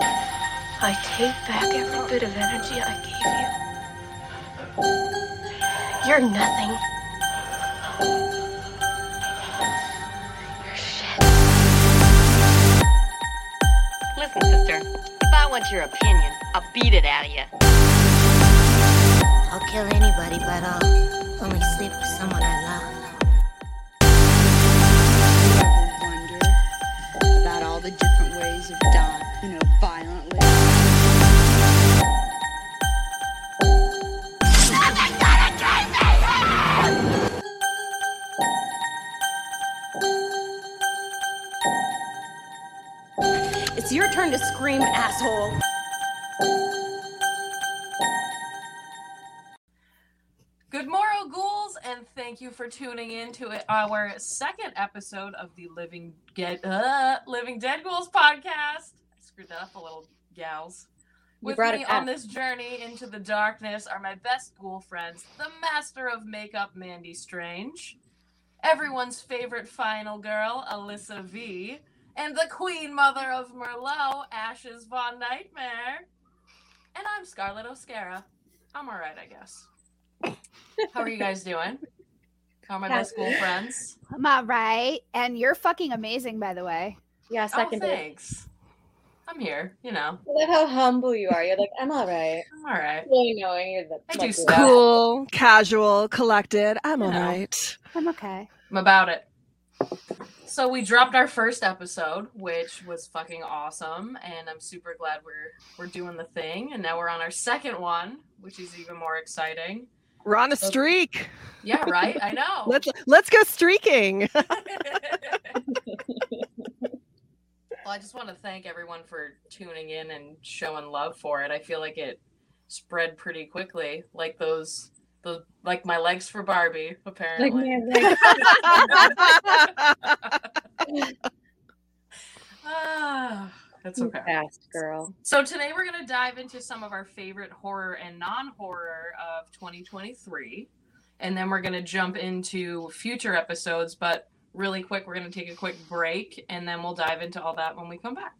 I take back every bit of energy I gave you. You're nothing. You're shit. Listen, sister, if I want your opinion, I'll beat it out of you. I'll kill anybody, but I'll only sleep with someone I love. ever wonder about all the different ways of dying, you know, violently? It's your turn to scream, asshole. Good morrow, ghouls, and thank you for tuning in to our second episode of the Living Get uh, Living Dead Ghouls podcast. I screwed that up a little, gals. With me on this journey into the darkness are my best ghoul friends, the master of makeup, Mandy Strange, everyone's favorite final girl, Alyssa V, and the queen mother of Merlot, Ashes Von Nightmare. And I'm Scarlet O'Scara. I'm alright, I guess. How are you guys doing? How are my best school friends? I'm all right. And you're fucking amazing, by the way. Yeah, Oh, second. thanks. I'm here, you know. I love how humble you are. You're like, I'm all right. I'm all right. Really knowing you're the. I do stuff. Cool, casual, collected. I'm You all know. right. I'm okay. I'm about it. So we dropped our first episode, which was fucking awesome, and I'm super glad we're we're doing the thing. And now we're on our second one, which is even more exciting. We're on a streak. Yeah, right. I know. Let's let's go streaking. Well, I just want to thank everyone for tuning in and showing love for it. I feel like it spread pretty quickly, like those, those like my legs for Barbie, apparently. like, ah, that's okay. fast girl. So today we're going to dive into some of our favorite horror and non-horror of 2023, and then we're going to jump into future episodes. But really quick, we're going to take a quick break, and then we'll dive into all that when we come back.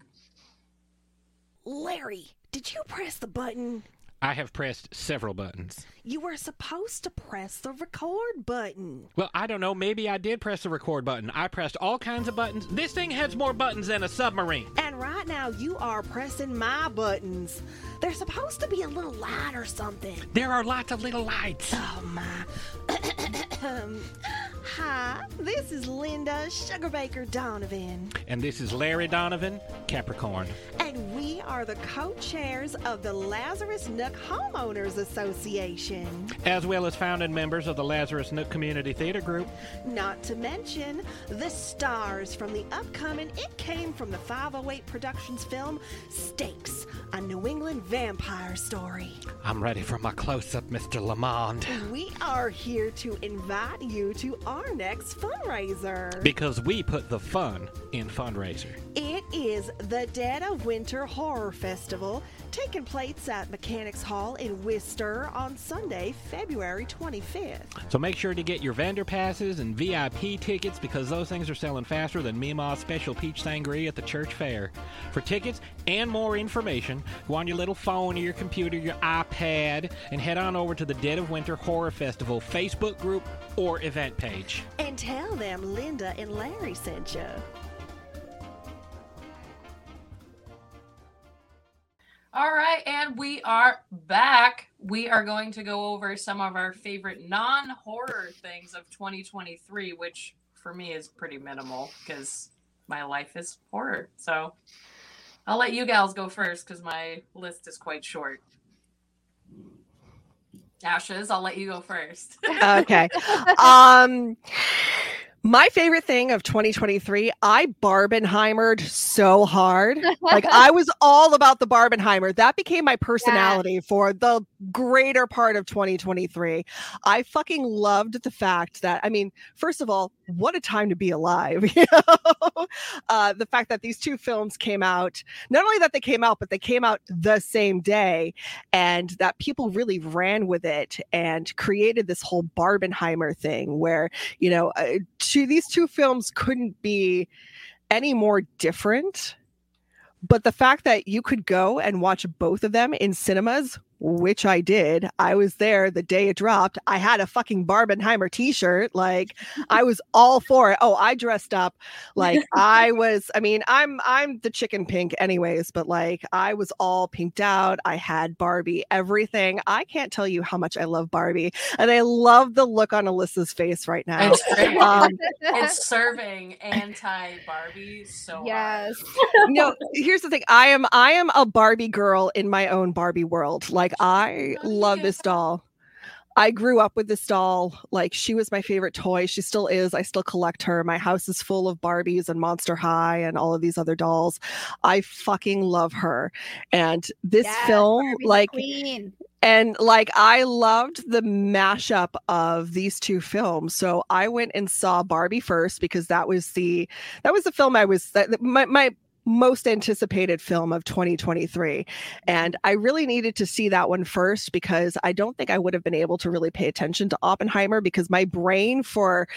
Larry, did you press the button? I have pressed several buttons. You were supposed to press the record button. Well, I don't know. Maybe I did press the record button. I pressed all kinds of buttons. This thing has more buttons than a submarine. And right now you are pressing my buttons. They're supposed to be a little light or something. There are lots of little lights. Oh my. Hi, this is Linda Sugarbaker Donovan, And this is Larry Donovan, Capricorn. and we are the co chairs of the Lazarus Nook Homeowners Association. As well as founding members of the Lazarus Nook Community Theater Group. Not to mention the stars from the upcoming It Came from the 508 Productions film Stakes, a New England vampire story. I'm ready for my close up, Mr. Lamond. We are here to invite you to our next fundraiser. Because we put the fun in fundraiser. It is the Dead of Winter Horror Festival, taking place at Mechanics Hall in Worcester on Sunday, February 25th. So make sure to get your vendor passes and VIP tickets because those things are selling faster than Meemaw's special peach sangria at the church fair. For tickets and more information, go on your little phone or your computer, your iPad, and head on over to the Dead of Winter Horror Festival Facebook group or event page. And tell them Linda and Larry sent you. All right, and we are back. We are going to go over some of our favorite non horror things of 2023, which for me is pretty minimal because my life is horror. So I'll let you gals go first because my list is quite short. Ashes, I'll let you go first. okay. Um my favorite thing of 2023, I Barbenheimered so hard. Like I was all about the Barbenheimer. That became my personality for the greater part of 2023. I fucking loved the fact that I mean, first of all, what a time to be alive. You know? uh, the fact that these two films came out, not only that they came out, but they came out the same day, and that people really ran with it and created this whole Barbenheimer thing where, you know, uh, these two films couldn't be any more different but the fact that you could go and watch both of them in cinemas which I did. I was there the day it dropped. I had a fucking Barbenheimer t-shirt. Like I was all for it. Oh, I dressed up like I was I mean, I'm I'm the chicken pink anyways, but like I was all pinked out. I had Barbie everything. I can't tell you how much I love Barbie. And I love the look on Alyssa's face right now. It's great. Um, it's serving anti Barbie so yes. no, here's the thing. I am I am a Barbie girl in my own Barbie world. Like I love this doll. I grew up with this doll. Like she was my favorite toy. She still is. I still collect her. My house is full of Barbies and Monster High and all of these other dolls. I fucking love her. And this Yes, film, Barbie like queen. and like I loved the mashup of these two films. So I went and saw Barbie first because that was the that was the film I was that my my most anticipated film of 2023 and I really needed to see that one first because I don't think I would have been able to really pay attention to Oppenheimer because my brain for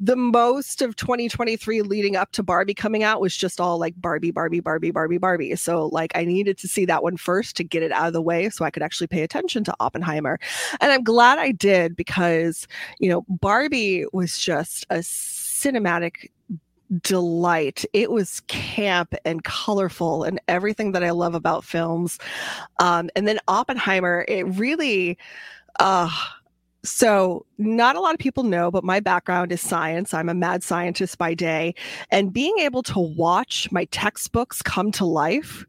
the most of 2023 leading up to Barbie coming out was just all like Barbie, Barbie, Barbie, Barbie, Barbie. So, like, I needed to see that one first to get it out of the way so I could actually pay attention to Oppenheimer. And I'm glad I did because, you know, Barbie was just a cinematic delight. It was camp and colorful and everything that I love about films. Um, and then Oppenheimer, it really, uh, so, not a lot of people know, but my background is science. I'm a mad scientist by day. And being able to watch my textbooks come to life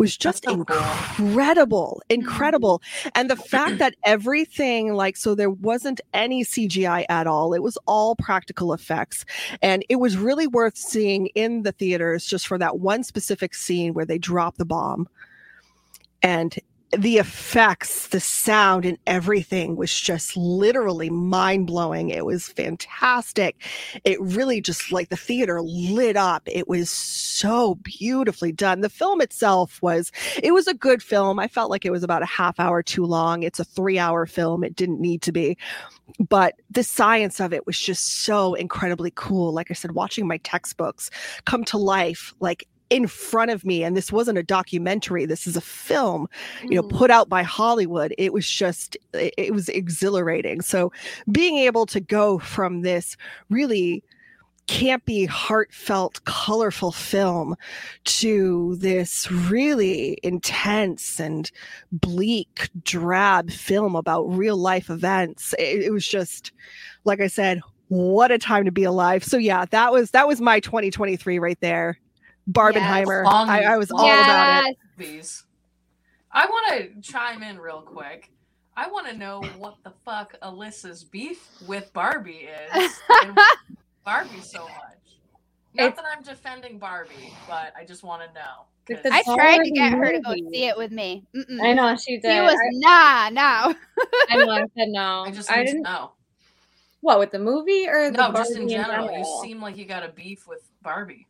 was just so cool. incredible, incredible. Mm-hmm. And the fact that everything, like, so there wasn't any CGI at all, it was all practical effects. And it was really worth seeing in the theaters just for that one specific scene where they drop the bomb. And the effects, the sound, and everything was just literally mind blowing. It was fantastic. It really just like the theater lit up. It was so beautifully done. The film itself was, it was a good film. I felt like it was about a half hour too long. It's a three hour film. It didn't need to be. But the science of it was just so incredibly cool. Like I said, watching my textbooks come to life, like in front of me and this wasn't a documentary this is a film you know mm-hmm. put out by hollywood it was just it, it was exhilarating. So being able to go from this really campy heartfelt colorful film to this really intense and bleak drab film about real life events it, it was just like i said what a time to be alive. So yeah that was that was my 2023 right there Barbenheimer. Long- I, I was all long about it. movies. I want to chime in real quick. I want to know what the fuck Alyssa's beef with Barbie is. and Barbie so much. Not that I'm defending Barbie, but I just want to know. I tried to get her to go see it with me. Mm-mm. I know she did. She was I, nah, no. I know. I said no. I just I didn't. know. What with the movie or the No, just in Barbie general. You seem like you got a beef with Barbie.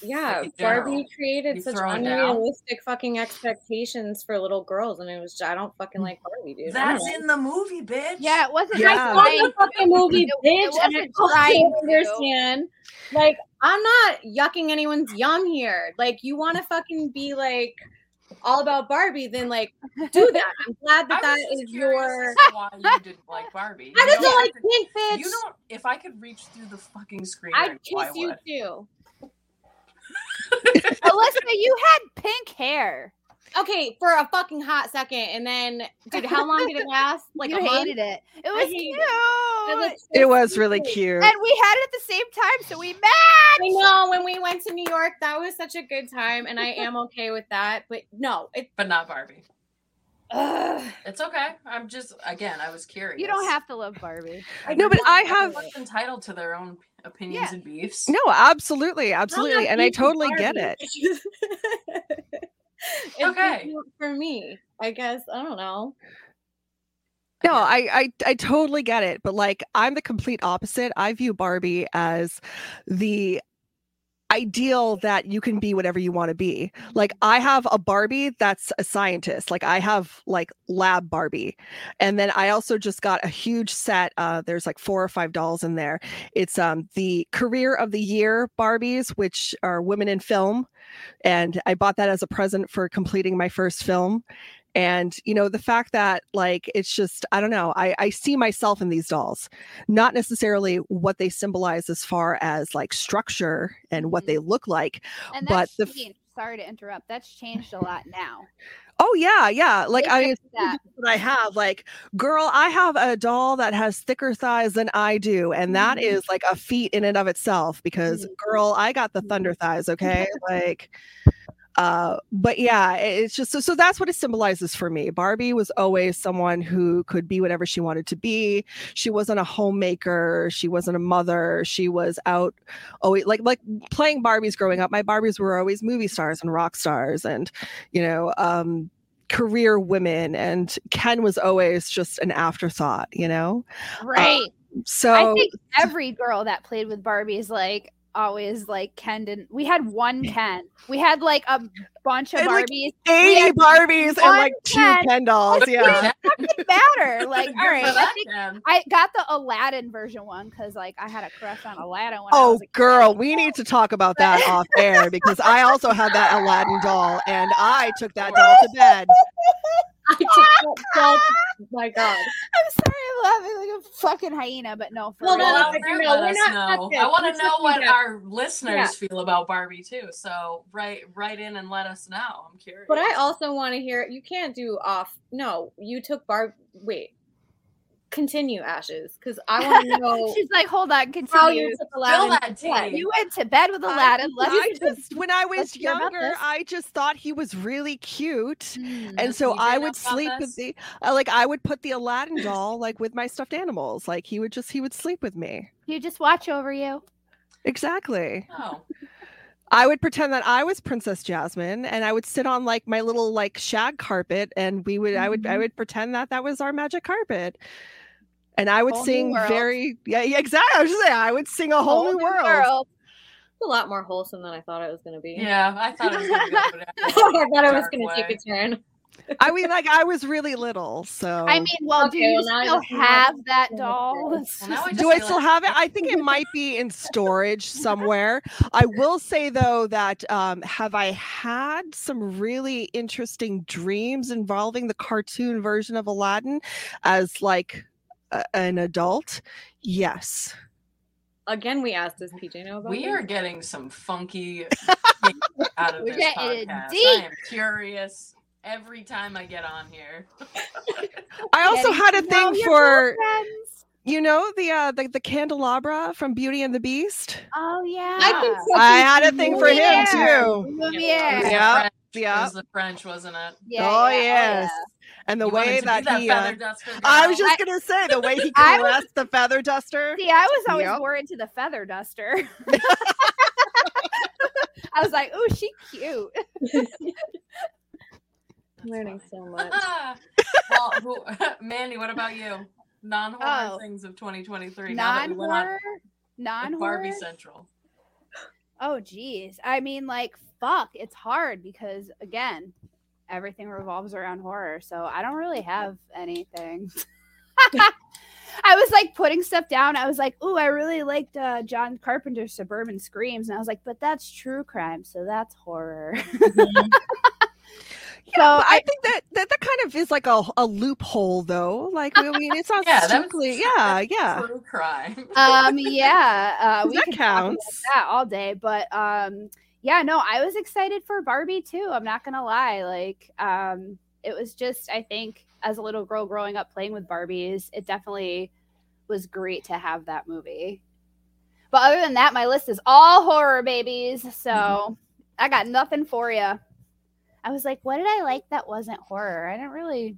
Yeah, like, in general. Barbie created You such throwing down? unrealistic fucking expectations for little girls, and it was I don't fucking mm. like Barbie, dude. That's in the movie, bitch. Yeah, it wasn't Yeah. I saw the fucking movie, It- it bitch, and I wasn't trying to. understand. Like, I'm not yucking anyone's yum here. Like, you want to fucking be like all about Barbie, then like do that. I'm glad that I that was is just curious your. why you didn't like Barbie. I You just don't don't like have to- pink, bitch. You don't. If I could reach through the fucking screen, I'd kiss you would. too. Alyssa, you had pink hair. Okay, for a fucking hot second, and then, dude, how long did it last? Like you a month? hated it. It was cute. it. It looked so It was really cute. And we had it at the same time, so we matched. I know when we went to New York, that was such a good time, and I am okay with that. But no, it. But not Barbie. Ugh. It's okay. I'm just again. I was curious. You don't have to love Barbie. I No, but I have Everyone's entitled to their own opinions Yeah. and beefs. no, absolutely, absolutely, and I totally get it. Okay. for me, I guess. I don't know. No, I, I I totally get it, but like I'm the complete opposite. I view Barbie as the ideal that you can be whatever you want to be. Like I have a Barbie that's a scientist. Like I have like lab Barbie. And then I also just got a huge set uh there's like four or five dolls in there. It's um the career of the year Barbies which are women in film and I bought that as a present for completing my first film. And you know the fact that like it's just I don't know I I see myself in these dolls, not necessarily what they symbolize as far as like structure and what they mm-hmm. look like, And but that's the f- Sorry to interrupt. That's changed a lot now. Oh yeah, yeah. Like I mean, that. what I have, like, girl, I have a doll that has thicker thighs than I do, and that Mm-hmm. is like a feat in and of itself. Because, mm-hmm. girl, I got the thunder mm-hmm. thighs. Okay, like, uh, but yeah, it's just so. So that's what it symbolizes for me. Barbie was always someone who could be whatever she wanted to be. She wasn't a homemaker. She wasn't a mother. She was out. Oh, like like playing Barbies growing up. My Barbies were always movie stars and rock stars, and you know, um, career women. And Ken was always just an afterthought. You know, Right. so I think every girl that played with Barbies like always like Ken didn't. We had one Ken. We had like a bunch of And, like, Barbies. We 80 Barbies and one like two Ken. Ken dolls. Like, Yeah. It doesn't matter. Like, all right, I think I got the Aladdin version one because like I had a crush on Aladdin when I Oh, was a kid. girl, we need to talk about that off air because I also had that Aladdin doll and I took that doll to bed. I took that doll. to- My God. I'm sorry, I'm laughing like a fucking hyena, but no, for Well, real. no, Well, like, no, let we're us not- not know. I want to know what do our listeners Yeah. feel about Barbie too. So write write in and let us know. I'm curious. But I also want to hear. You can't do off. No, you took Barb. Wait. Continue, Ashes, because I want to know She's like, hold on, how continue. you took Spill Aladdin. that to You went to bed with Aladdin. Let's I just when I was let's hear about younger. I just thought he was really cute. Hmm. And so I would sleep with the uh, like I would put the Aladdin doll like with my stuffed animals. Like he would just he would sleep with me. you just watch over you. Exactly. Oh, I would pretend that I was Princess Jasmine and I would sit on like my little like shag carpet and we would I would I Mhm. would pretend that that was our magic carpet. And I would Whole sing very yeah, yeah exactly. I was just saying I would sing a whole, new world. It's a lot more wholesome than I thought it was going to be. yeah. I thought it was gonna go I thought it was going to take a turn. I mean like I was really little, so I mean, well, do you well, still just have that- that doll? Well, I Do I still like- have it? I think it might be in storage somewhere. I will say though that um, have I had some really interesting dreams involving the cartoon version of Aladdin as like a, an adult? Yes. Again, we asked, does PJ know about We this? are getting some funky out of We're this getting podcast. deep. I am curious every time I get on here. I also had a thing for you know the uh the, the candelabra from Beauty and the Beast. Oh yeah. I so. I had a thing for him too. It was Yeah, It Yeah. was the French, wasn't it? Yeah, oh yeah, yes. And the You way that, that he uh, feather duster I was girl? just gonna say the way he I caressed the feather duster. See, I was always Yep. more into the feather duster. I was like, "Ooh, she cute." learning so much. well, who, Mandy, what about you? Non-horror Oh. things of 2023. now that we Non-horror, non-horror. Barbie Central. Oh, geez. I mean, like, fuck, it's hard because again, everything revolves around horror. So I don't really have anything. I was like putting stuff down. I was like, "Ooh, I really liked uh, John Carpenter's Suburban Screams," and I was like, "But that's true crime, so that's horror." Yeah, So I, I- think that, that that kind of is like a, a loophole, though. Like, I mean, it's not Yeah, strictly. Yeah, yeah. True crime. um, yeah, uh, we That could talk about counts. that all day, but um, yeah, no, I was excited for Barbie too. I'm not gonna lie, like, um, it was just, I think, as a little girl growing up playing with Barbies, it definitely was great to have that movie. But other than that, my list is all horror babies, so Mm-hmm. I got nothing for you. I was like, what did I like that wasn't horror? I didn't really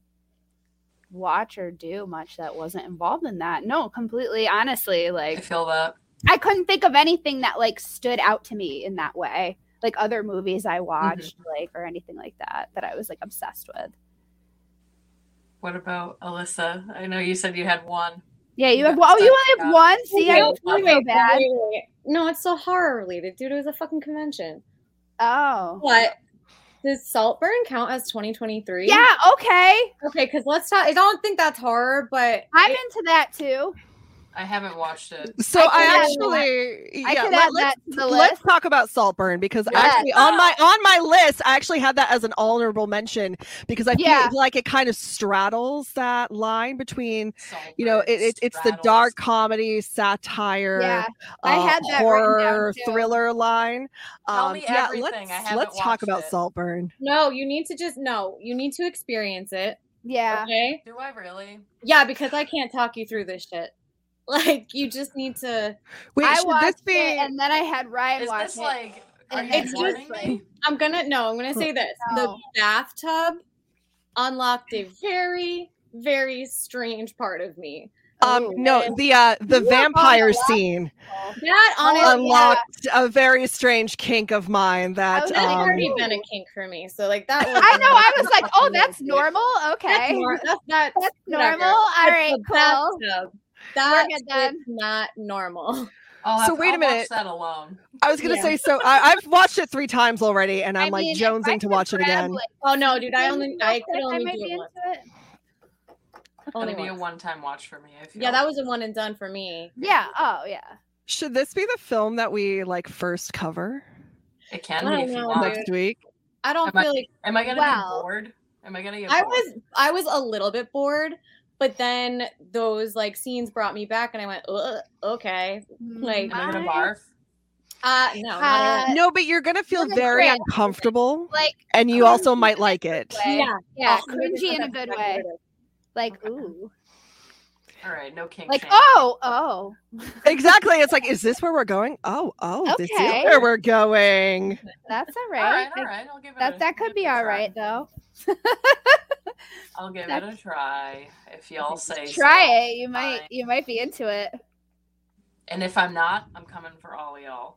watch or do much that wasn't involved in that. No, completely honestly, like I feel that. I couldn't think of anything that like stood out to me in that way. Like other movies I mm-hmm. watched, like or anything like that that I was like obsessed with. What about Alyssa? I know you said you had one. Yeah, you You have got oh, you only have one. See, I don't feel wait, so bad. wait, wait. No, it's so horror related, dude. It was a fucking convention. Oh, What? Does Saltburn count as 2023? yeah, okay. Okay, because let's talk. I don't think that's horror, but I'm it- into that too. I haven't watched it. So I I, could add actually, I yeah, let, add that let's to the let's talk about Saltburn because Yes. actually on my on my list, I actually had that as an honorable mention because I Yeah. feel like it kind of straddles that line between Saltburn you know it, it it's the dark comedy satire Yeah, I uh, had that horror thriller line Tell um me yeah everything. let's I haven't let's talk about it. saltburn No, you need to just no. You need to experience it. Yeah. Okay. Do I really? Yeah, because I can't talk you through this shit. Like you just need to. wait I should watched this be it and then I had Ryan Is watch this it. like? Are you It's he was warning like- me? I'm gonna no. I'm gonna say this. No. The bathtub unlocked a very very strange part of me. um Oh, no man. the uh the You were vampire on the scene That Oh, honestly, yeah. unlocked a very strange kink of mine that was that's um already been a kink for me. So like that. Was I know. I was like, oh, that's normal. That's, Okay, nor- that's not that's normal. All It's right, the cool. Bathtub. That good is not normal. I'll So have, wait a I'll minute. That alone. I was gonna Yeah. say so. I, I've watched it three times already, and I'm I like mean, if I jonesing to watch it again. like, Oh no, dude! I only real I could quick, only might do be it once. into it. Only be a one-time watch for me. I feel. Yeah, that was a one and done for me. Yeah. Oh, yeah. Should this be the film that we like first cover It can I be if you know, want. next week? I don't Am I- feel like Am I gonna Well- be bored? Am I gonna get? Bored? I was I was a little bit bored, but then those like scenes brought me back, and I went, okay, Like- I'm gonna I- barf? uh no, not at all. Uh, No, but you're gonna feel very great. uncomfortable, Like, and you also might like it. way. yeah, yeah, Oh, cringy in a good that's way. what it is. Like, ooh, All right, no kink. like, shame. oh, oh. Exactly. It's like, is this where we're going? Oh, oh, this is where we're going. That's all all right. right, all right. I'll give it. That a, that could be it a all try. right though. I'll give it a try if y'all say. so. Try it. You might you might be into it. And if I'm not, I'm coming for all y'all.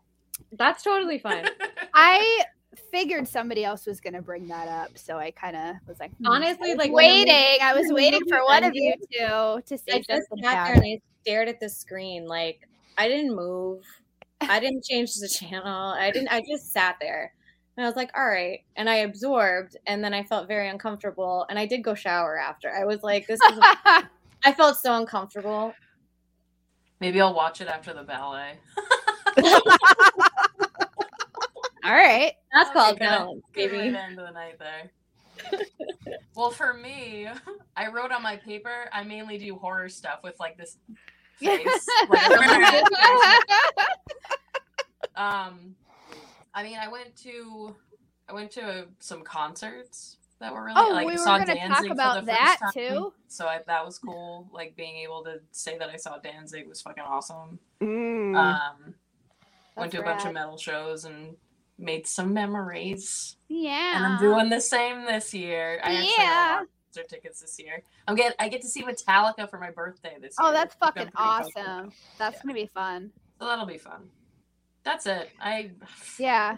That's totally fine. I figured somebody else was gonna bring that up, so I kind of was like, hmm. Honestly, like when the waiting. I was waiting for one of you ended, two to I say just something sat there and I stared at the screen. Like I didn't move. I didn't change the channel. I didn't. I just sat there. And I was like, all right. And I absorbed. And then I felt very uncomfortable. And I did go shower after. I was like, this is. I felt so uncomfortable. Maybe I'll watch it after the ballet. All right. That's Okay, called good. balance, Good baby. way to end the night there. well, for me, I wrote on my paper. I mainly do horror stuff with like this face. like, um, I mean, I went to, I went to some concerts that were really Oh, like we were saw gonna Danzig talk for the about first that, time. too. So I, that was cool. Like being able to say that I saw Danzig was fucking awesome. Mm. Um, went That's to a bunch of metal shows and made some memories. Yeah. And I'm doing the same this year. I actually Yeah. got concert tickets this year. I'm get I get to see Metallica for my birthday this oh, year. Oh, that's fucking awesome. about. That's gonna be fun. So that'll be fun. That's it. I Yeah.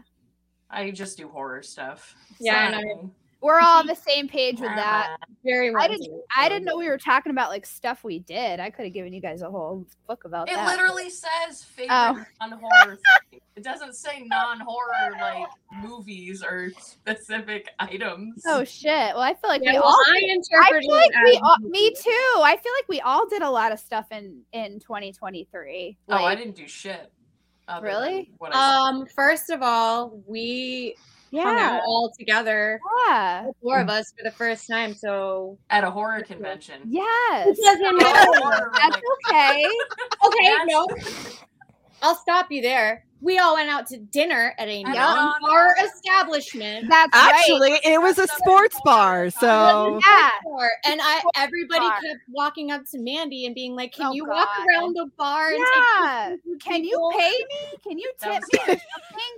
I just do horror stuff. Yeah, I know. Sorry. We're all on the same page with that. Very I didn't I didn't know we were talking about like stuff we did. I could have given you guys a whole book about It that. literally says favorite Oh. non-horror. thing. it doesn't say non-horror like movies or specific items. Oh shit. Well, I feel like Yeah, we well, all I did- I feel like we all, me too. I feel like we all did a lot of stuff in in 2023. oh, I didn't do shit. Really? What I. Um, first of all, we hung yeah. out all together, Yeah. the four of us, for the first time. So at a horror convention. Yes. doesn't matter. That's okay. Okay, That's- no, I'll stop you there. We all went out to dinner at a At non-bar non-bar. establishment. That's right. Actually, it was a sports bar, so Yeah. And I, everybody bar. kept walking up to Mandy and being like, "Can Oh, you walk around the bar Yeah. take Can you pay me? Can you tip me something?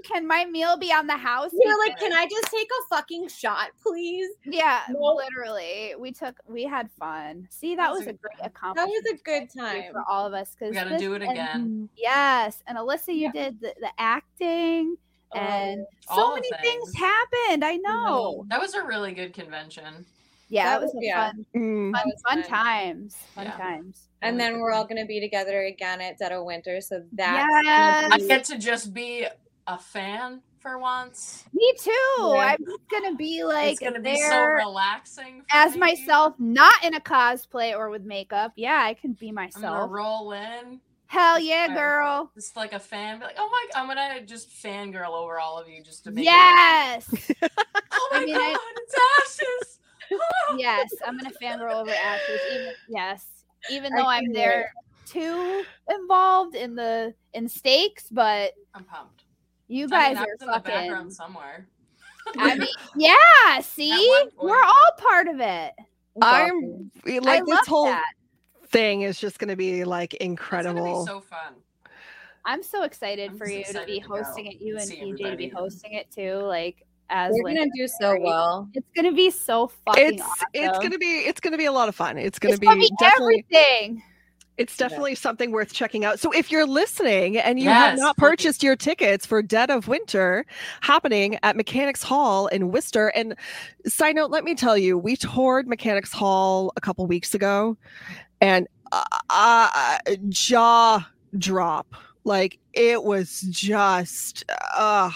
Can my meal be on the house? We were like, "Can I just take a fucking shot, please?" Yeah, Nope. literally. We took we had fun. See, that was a great accomplishment. That was a good time. for all of us because We gotta do it again. Yes, and Alyssa, you did the, the acting, and so many things things. happened. I know. That was a really good convention. Yeah, That it was, was- a yeah. fun, mm. fun, was fun fun. times. Fun Yeah. times. And then we're all going to be together again at Dead of Winter. So that Yes. I get to just be a fan for once. Me too. Yeah. I'm just gonna be like it's gonna be so relaxing. for as me. myself, not in a cosplay or with makeup. Yeah, I can be I'm myself. roll in, Hell yeah, Right. girl. just like a fan. Be like, oh my! I'm gonna just fangirl over all of you just to make. it- Yes. Oh my I mean, god! I- It's Ashes. yes, I'm gonna fangirl over Ashes. Even yes, even though I'm can do there too involved in the in stakes, but I'm pumped. you guys I was are in the fucking. background somewhere. I mean, yeah. See, we're all part of it. I'm like I this love whole that. Thing is just going to be like It's gonna incredible. be so fun. I'm so excited I'm for just you to be to hosting it. You and and PJ to be hosting it too. Like as We're gonna do so well. It's gonna be so fucking. it's awesome. it's gonna be it's gonna be a lot of fun. It's gonna It's be, gonna be definitely everything. it's definitely something worth checking out. So if you're listening and you have Yes, not please. purchased your tickets for Dead of Winter happening at Mechanics Hall in Worcester, and side note, let me tell you, we toured Mechanics Hall a couple weeks ago, and uh, uh, jaw drop. Like it was just uh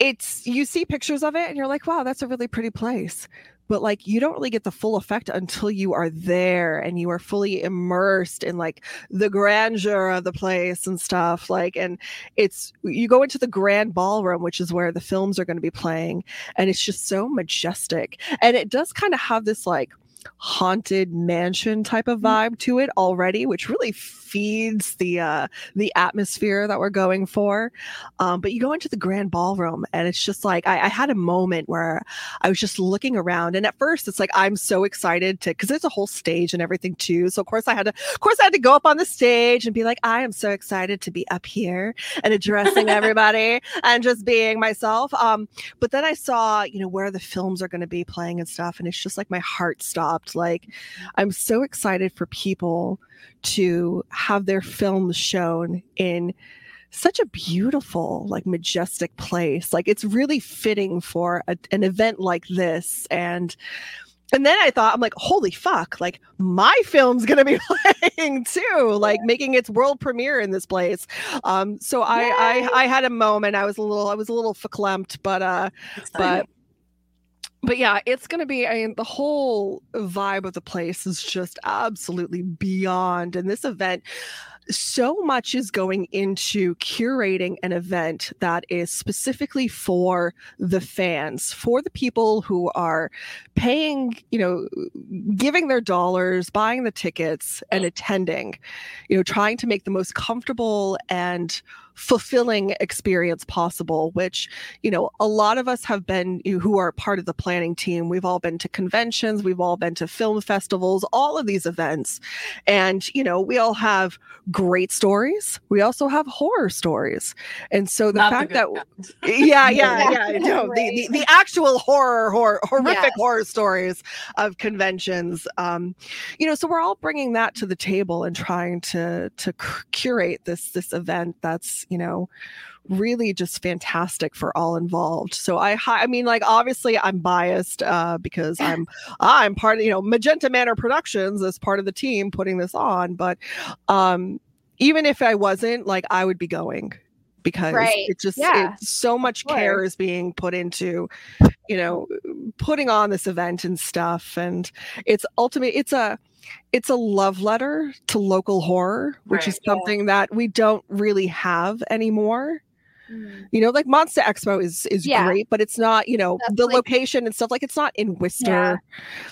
it's you see pictures of it and you're like, wow, that's a really pretty place. But like you don't really get the full effect until you are there and you are fully immersed in like the grandeur of the place and stuff. Like, and it's you go into the grand ballroom, which is where the films are going to be playing, and it's just so majestic. And it does kind of have this like haunted mansion type of vibe to it already which really feeds the uh the atmosphere that we're going for. Um but you go into the grand ballroom and it's just like I, I had a moment where i was just looking around and at first it's like i'm so excited to because there's a whole stage and everything too. So of course i had to of course i had to go up on the stage and be like i am so excited to be up here and addressing everybody and just being myself. Um but then i saw you know where the films are going to be playing and stuff and it's just like my heart stopped like i'm so excited for people to have their films shown in such a beautiful like majestic place. Like it's really fitting for a, an event like this. And and then I thought, I'm like, holy fuck, like my film's gonna be playing too, like making its world premiere in this place. Um, so I, I I had a moment. I was a little I was a little verklempt, but uh but but yeah, it's gonna be. I mean, the whole vibe of the place is just absolutely beyond. And this event, so much is going into curating an event that is specifically for the fans, for the people who are paying, you know, giving their dollars, buying the tickets, and mm. attending. You know, trying to make the most comfortable and fulfilling experience possible which you know a lot of us have been you who are part of the planning team. We've all been to conventions. We've all been to film festivals all of these events. And you know we all have great stories. We also have horror stories. And so the Not fact good that kind. yeah yeah yeah. no the, the, the actual horror, horror horrific Yes. horror stories of conventions um you know so we're all bringing that to the table and trying to to curate this this event that's you know really just fantastic for all involved. So i i mean like obviously i'm biased uh because i'm i'm part of you know magenta manor productions as part of the team putting this on but um even if i wasn't like i would be going because Right. it just Yeah, it's so much care is being put into you know putting on this event and stuff. And it's ultimate it's a it's a love letter to local horror which is Right, yeah. something that we don't really have anymore Mm. you know like monster expo is is Yeah. great but it's not you know That's the like- location and stuff like it's not in worcester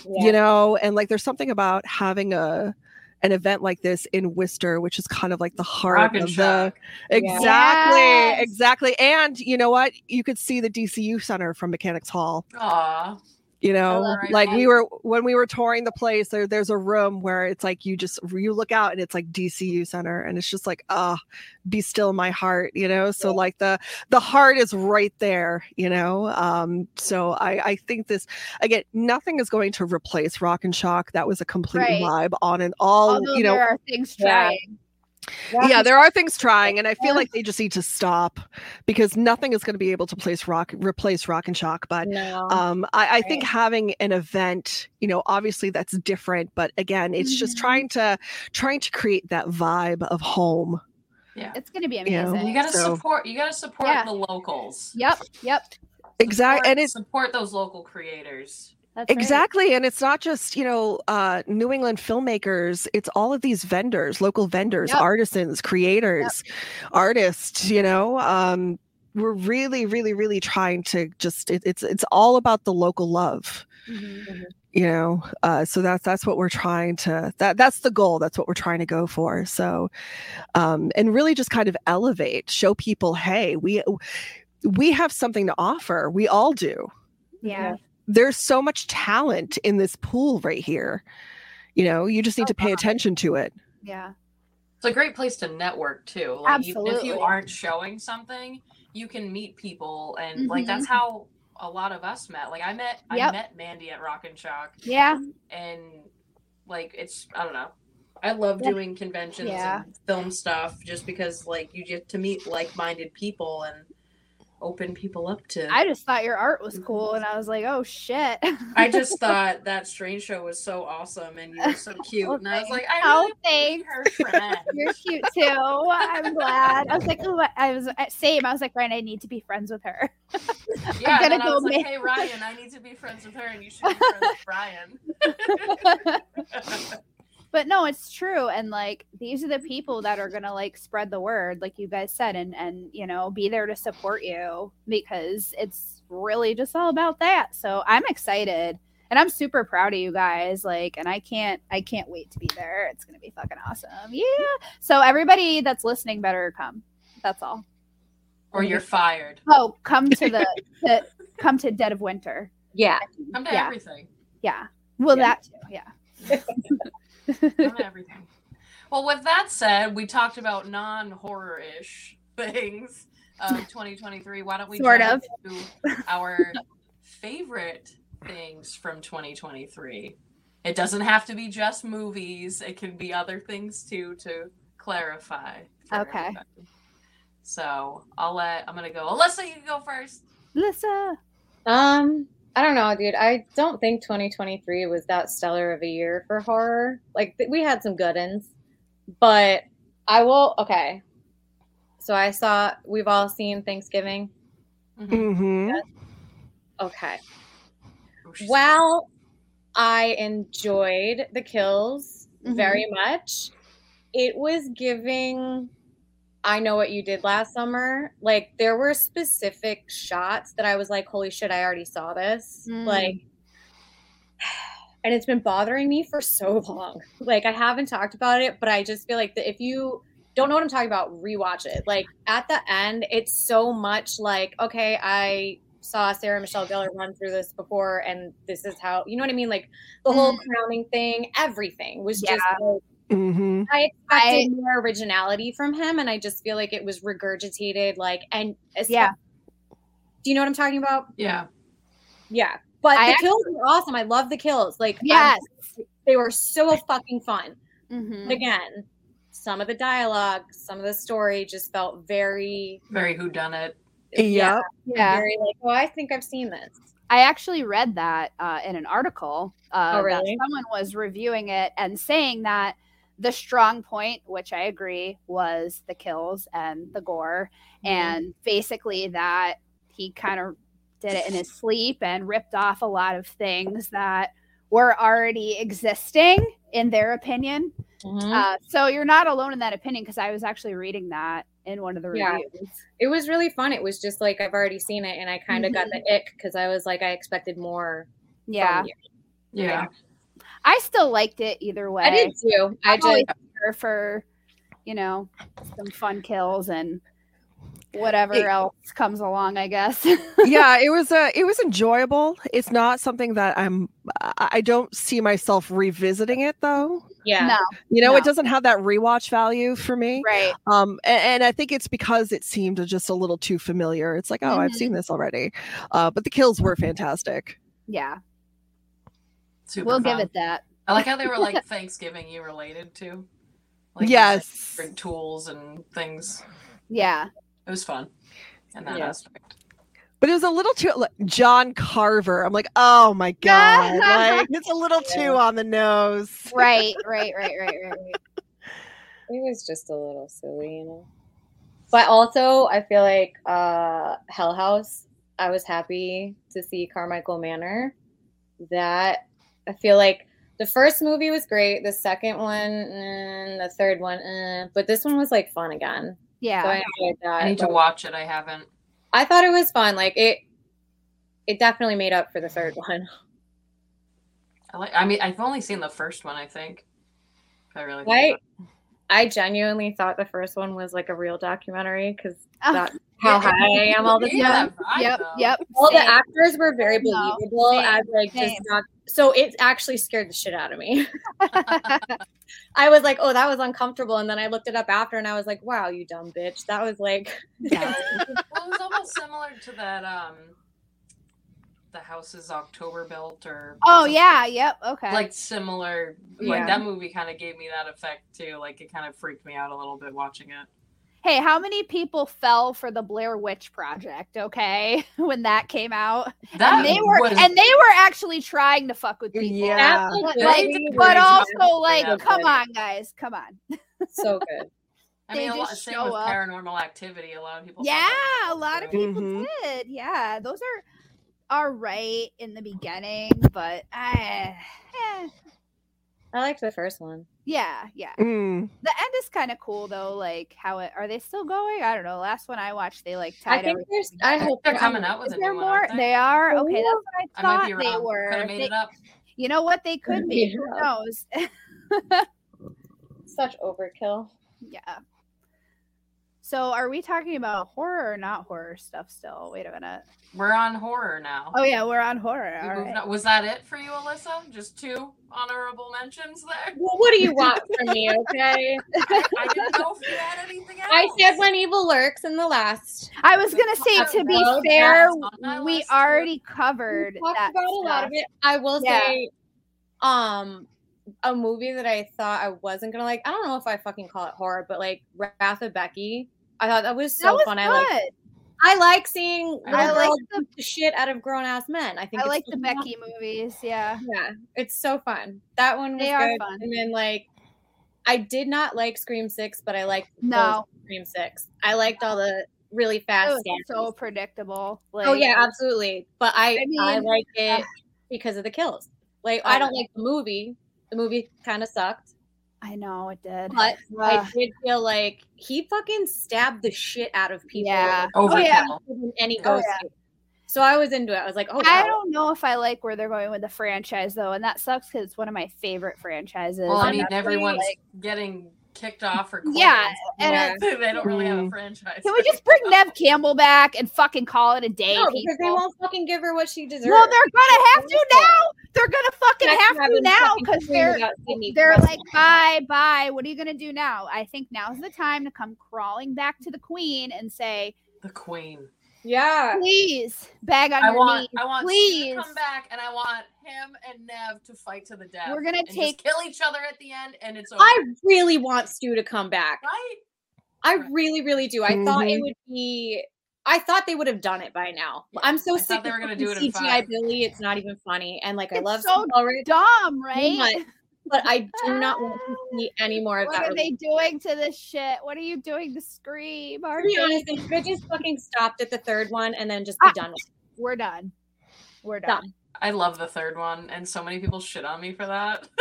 Yeah. you know and like there's something about having a an event like this in Worcester, which is kind of like the heart Rock of the exactly, Yes. exactly. And you know what? You could see the DCU Center from Mechanics Hall. Aw. You know, like we were when we were touring the place. There, there's a room where it's like you just you look out and it's like DCU Center, and it's just like, ah, be still my heart. You know, so like the the heart is right there. You know, um, so I I think this again, nothing is going to replace Rock and Shock. That was a complete Right. vibe on and all. Although you know, there are things Yeah. Trying. yeah, there are things trying, and I feel like they just need to stop because nothing is going to be able to place rock replace Rock and Shock. But No. um, I, I think having an event, you know, obviously that's different, but again, it's just Mhm. trying to trying to create that vibe of home. Yeah. It's gonna be You know, amazing. You gotta So- support. You gotta support Yeah. the locals. Yep, yep. Exactly, and Support- it's support those local creators. That's right. Exactly. And it's not just, you know, uh, New England filmmakers, it's all of these vendors, local vendors, Yep. artisans, creators, artists, you know. Um, we're really, really, really trying to just it, it's it's all about the local love. Mhm. You know, uh, so that's that's what we're trying to that that's the goal. That's what we're trying to go for. So, um, and really just kind of elevate, show people, hey, we we have something to offer. We all do Yeah. There's so much talent in this pool right here. You know, you just need Oh, to pay attention to it. Yeah. It's a great place to network too. Like you, if you aren't showing something, you can meet people, and like mm-hmm. that's how a lot of us met. Like I met I met Mandy at Rock and Shock, Yeah. and like it's I don't know. I love Yeah. doing conventions Yeah. and film stuff just because like you get to meet like-minded people and open people up to. I just thought your art was mhm. cool, and I was like, oh shit. I just thought that Strange Show was so awesome, and you were so cute, Well, and I was like, thanks. I Oh, really thanks. her friend. You're cute too. I'm glad. I was like, oh, I was same. I was like, Ryan, I need to be friends with her. Yeah, and gonna then I go was like, make- hey Ryan, I need to be friends with her, and you should be friends with Brian. But no, it's true. And like, these are the people that are gonna like spread the word, like you guys said, and and you know, be there to support you because it's really just all about that. So I'm excited. And I'm super proud of you guys. Like, and I can't, I can't wait to be there. It's gonna be fucking awesome. Yeah. So everybody that's listening better come. That's all. or you're fired. Oh, come to the, to, come to Dead of Winter. Yeah. Come to Yeah. everything. Yeah. Well, Yeah. that too. Yeah. Come to everything. Well, with that said, we talked about non-horror-ish things of 2023. Why don't we Sort jump to our favorite things from 2023? It doesn't have to be just movies. It can be other things too. To clarify. Okay. everybody. So I'll let. I'm gonna go. Alyssa, you can go first. Alyssa. Um, I don't know, dude. I don't think 2023 was that stellar of a year for horror. Like th- we had some good ones, but I will. Okay, so I saw. We've all seen Thanksgiving. Mm-hmm. Okay. Oh, she's- Well, I enjoyed the kills Mhm. very much. It was giving I know what you did last summer. Like there were specific shots that I was like, holy shit, I already saw this. Mm. Like and it's been bothering me for so long. Like I haven't talked about it, but I just feel like that if you don't know what I'm talking about, rewatch it. Like at the end, it's so much like, okay, I saw Sarah Michelle Gellar run through this before, and this is how you know what I mean. Like the whole crowning thing, everything was just. Like, Mm-hmm. I expected more originality from him, and I just feel like it was regurgitated. Like, and Yeah. do you know what I'm talking about? Yeah. Yeah, but I the kills were awesome. I love the kills. Like, I'm- Yes. they were so fucking fun. Mhm. Again, some of the dialogue, some of the story just felt very, Very who done it. Yeah. Yeah. very like, oh, I think I've seen this. I actually read that uh, in an article. Uh, Oh, really? That someone was reviewing it and saying that the strong point, which I agree, was the kills and the gore, Mm-hmm. and basically that he kind of did it in his sleep and ripped off a lot of things that were already existing in their opinion. Mhm. Uh, so you're not alone in that opinion because I was actually reading that in one of the Yeah. reviews. It was really fun. It was just like I've already seen it, and I kind of got Mhm. the ick because I was like, I expected more. from Yeah. Yeah. I still liked it either way. I did too. I I'm always just here for you know some fun kills and whatever Hey. else comes along. I guess. yeah, it was uh, it was enjoyable. It's not something that I'm I I don't see myself revisiting it though. yeah. no, You know, No. it doesn't have that rewatch value for me. right. Um, and, and I think it's because it seemed just a little too familiar. It's like, oh, I've Mhm. seen this already. Uh, but the kills were fantastic. Yeah, Super we'll fun. give it that. I like how they were like Thanksgiving you related to. Like, yes. different tools and things. Yeah, It was fun. In that Yeah. aspect. But it was a little too like, John Carver. I'm like, oh my god, like it's a little too on the nose. right, right, right, right, right. right. It was just a little silly, you know. But also, I feel like uh, Hell House. I was happy to see Carmichael Manor. That I feel like the first movie was great. The second one, and the third one, eh, but this one was like fun again. Yeah. So I enjoyed that. I need to watch it. I haven't. I thought it was fun. Like it, it definitely made up for the third one. I like. I mean, I've only seen the first one. I think. I really. think I, about it. I genuinely thought the first one was like a real documentary because Oh, that's how high I am all the yeah, time. that Yep. Yep. All the actors were very believable same, as like just not. So it actually scared the shit out of me. I was like, oh, that was uncomfortable, and then I looked it up after, and I was like, wow, you dumb bitch. That was like, Yeah. well, it was almost similar to that. Um, the Houses October Built, or Oh something. yeah. Yep. Okay. like similar. Yeah. Like that movie kind of gave me that effect too. Like it kind of freaked me out a little bit watching it. Hey, how many people fell for the Blair Witch Project? Okay, when that came out, That and they were was, and they were actually trying to fuck with people. Yeah. But, like, but also like, with that. come on, guys, come on. so good. I mean, they a lot, just same show with up. Paranormal Activity. A lot of people. Yeah, a lot of good. people Mhm. did. Yeah, those are are right in the beginning, but I, eh, I liked the first one. yeah, yeah. Mm. The end is kind of cool though. Like how it are they still going? I don't know. Last one I watched, they like tied. I tied. think there's. I hope They're coming out with Is a there new more? aren't they? They are Oh, okay. That's what I I might thought be they were. Could have made They- it up. you know what? They could be. Who knows? Such overkill. yeah. So, are we talking about horror or not horror stuff still? Wait a minute. We're on horror now. Oh yeah, we're on horror. We All right. on- Was that it for you, Alyssa? Just two honorable mentions there? Well, what do you want from me? Okay. I, I didn't know if you had anything else. I said when evil lurks in the last. I was gonna say to be fair, that's on my we already We covered talked that about a lot of it. I will Yeah. say, um, a movie that I thought I wasn't gonna like. I don't know if I fucking call it horror, but like Wrath of Becky. I thought that was so that was fun. good. I like. I like seeing I like the- the shit out of grown ass men. I think I like the fun. Becky movies. Yeah. Yeah, it's so fun. That one was They are good. fun. And then like, I did not like Scream Six, but I liked No. Scream Six. I liked all the really It fast was so predictable. Like, oh yeah, absolutely. But I I I, like it uh, because of the kills. Like I don't like the movie. The movie kind of sucked, I know it did. but I did feel like he fucking stabbed the shit out of people. Yeah. Overkill. Oh, yeah. than any Oh, ghost. yeah. So I was into it. I was like, oh, I wow. don't know if I like where they're going with the franchise though, and that sucks because it's one of my favorite franchises. Well, I mean, everyone's like- getting kicked off or quitting. Yeah, and Yeah. they don't really have a Mm. franchise. can we just bring Neve Campbell back and fucking call it a day, No, because they won't fucking give her what she deserves. Well, they're gonna have to now. They're gonna fucking That's have to now because they're they're like bye bye. What are you gonna do now? I think now's the time to come crawling back to the queen and say, the queen. yeah. please bag on I your want, knees, I want please. to come back, and I want him and Neve to fight to the death. We're gonna and just take- kill each other at the end, and it's over. I really want Stu to come back. right? I really, really do. I thought it Mhm. would be. I thought they would have done it by now. Yeah, I'm so I sick thought they of were gonna do it in CGI five. Billy. It's not even funny. And like I It's love so Skeet Ulrich, dumb, right? but, but I do not want to see any more of What that. What are they doing to this shit? What are you doing to Scream? To Archie? be honest, they should have just fucking stopped at the third one and then just be Ah. done with it. We're done. We're done. Done. I love the third one, and so many people shit on me for that.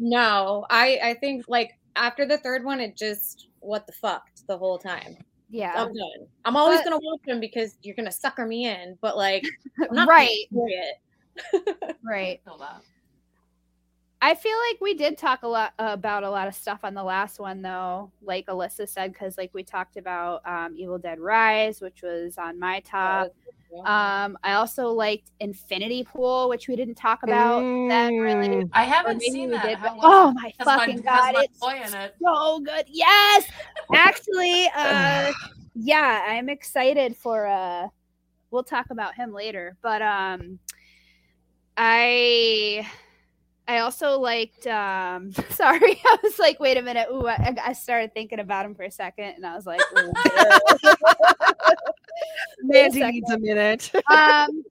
No, I I think like after the third one, it just what the fuck the whole time. Yeah. I'm done. I'm always But- gonna watch them because you're gonna sucker me in, but like I'm not gonna right. enjoy it. Right. Feel that. I feel like we did talk a lot about a lot of stuff on the last one, though. Like Alyssa said, because like we talked about um, Evil Dead Rise, which was on my top. Um, I also liked Infinity Pool, which we didn't talk about. That really. Mm. I haven't seen we that. did, but- oh my Has my- fucking has god! my It's boy in it. so good. Yes, actually, uh, yeah, I'm excited for. Uh, we'll talk about him later, but um, I. I also liked. um Sorry, I was like, wait a minute. Ooh, I, I started thinking about him for a second, and I was like, ooh, Wait a Mandy needs a minute. um,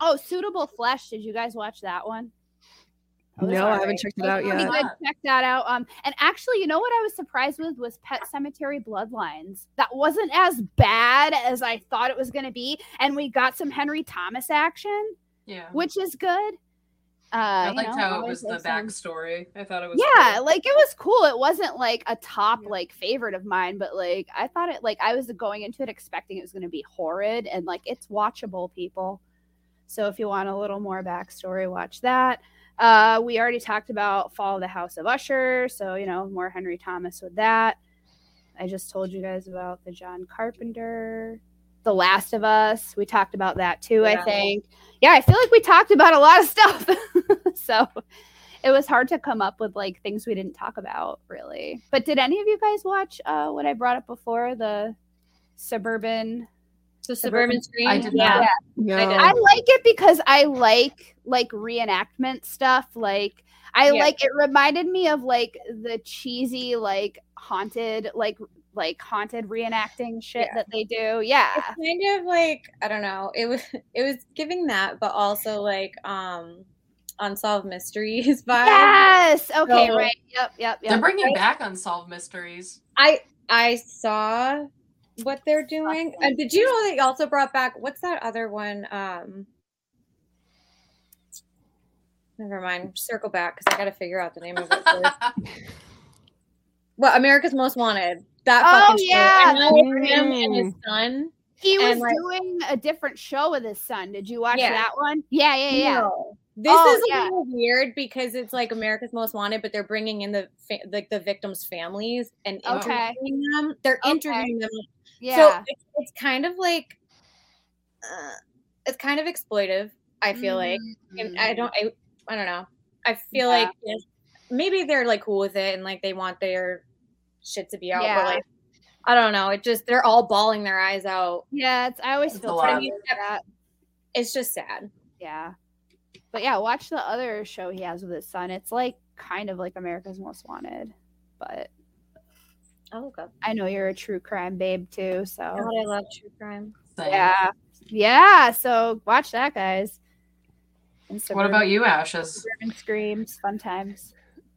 oh, suitable flesh. Did you guys watch that one? It was No, I haven't checked it out pretty yet. good. Check that out. Um, and actually, you know what I was surprised with was Pet Sematary Bloodlines. That wasn't as bad as I thought it was going to be, and we got some Henry Thomas action, Yeah. which is good. Uh, I you liked know, how it was the backstory. I thought it was yeah cool. like it was cool. It wasn't like a top like favorite of mine but like i thought it like i was going into it expecting it was going to be horrid and like it's watchable people. So if you want a little more backstory watch that. Uh we already talked about fall of the house of usher so you know more henry thomas with that. I just told you guys about the john carpenter the last of us we talked about that too i think yeah i feel like we talked about a lot of stuff so it was hard to come up with like things we didn't talk about really but did any of you guys watch uh what i brought up before the suburban The Suburban Screams. I did yeah. not. No. I did. I like it because I like like reenactment stuff. Like I Yeah. like it reminded me of like the cheesy like haunted like like haunted reenacting shit Yeah. that they do. Yeah. It's kind of like I don't know. It was it was giving that, but also like um unsolved mysteries vibe. Yes. Okay. So- right. Yep. Yep. They're Yep. bringing back unsolved mysteries. I I saw what they're doing. And did you know they also brought back what's that other one? Um Never mind. Circle back because I got to figure out the name of it. First. well, America's Most Wanted. That Oh, fucking show. yeah. And now him and his Mm. son. He was like- doing a different show with his son. Did you watch Yeah. that one? Yeah. Yeah. Yeah. No. This Oh, is a yeah. little weird because it's like America's Most Wanted, but they're bringing in the fa- like the victims' families and Okay. them. They're Okay. interviewing them. Yeah. So it's, it's kind of like uh, it's kind of exploitive. I feel like, and I don't, I, I don't know. I feel Yeah. like maybe they're like cool with it and like they want their shit to be out, Yeah. but like I don't know. It just they're all bawling their eyes out. Yeah. It's, I always It's feel a lot. terrible for that. It's just sad. Yeah. But yeah, watch the other show he has with his son. It's like kind of like America's Most Wanted. But I'll look up. I know you're a true crime babe too, so God, I love true crime. Same. yeah. Yeah, so watch that guys. And What about you, Ashes? Suburban Screams, fun times.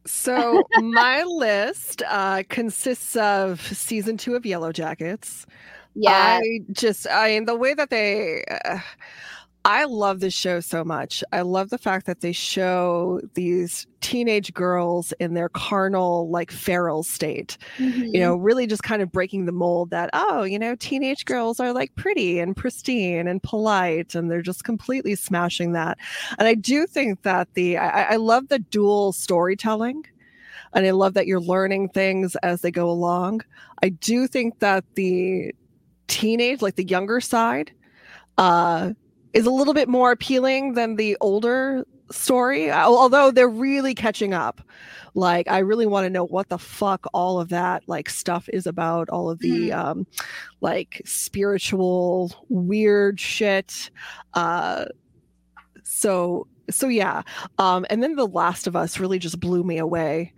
So my list uh, consists of season two of Yellow Jackets. Yeah. I just, I mean, the way that they, uh, I love this show so much. I love the fact that they show these teenage girls in their carnal, like feral state. Mm-hmm. You know, really just kind of breaking the mold that, oh, you know, teenage girls are like pretty and pristine and polite, and they're just completely smashing that. And I do think that the, I, I love the dual storytelling. And I love that you're learning things as they go along. I do think that the teenage, like the younger side, uh, is a little bit more appealing than the older story, although they're really catching up. Like, I really want to know what the fuck all of that like stuff is about, all of the um, like spiritual weird shit. Uh, so so yeah. Um, and then The Last of Us really just blew me away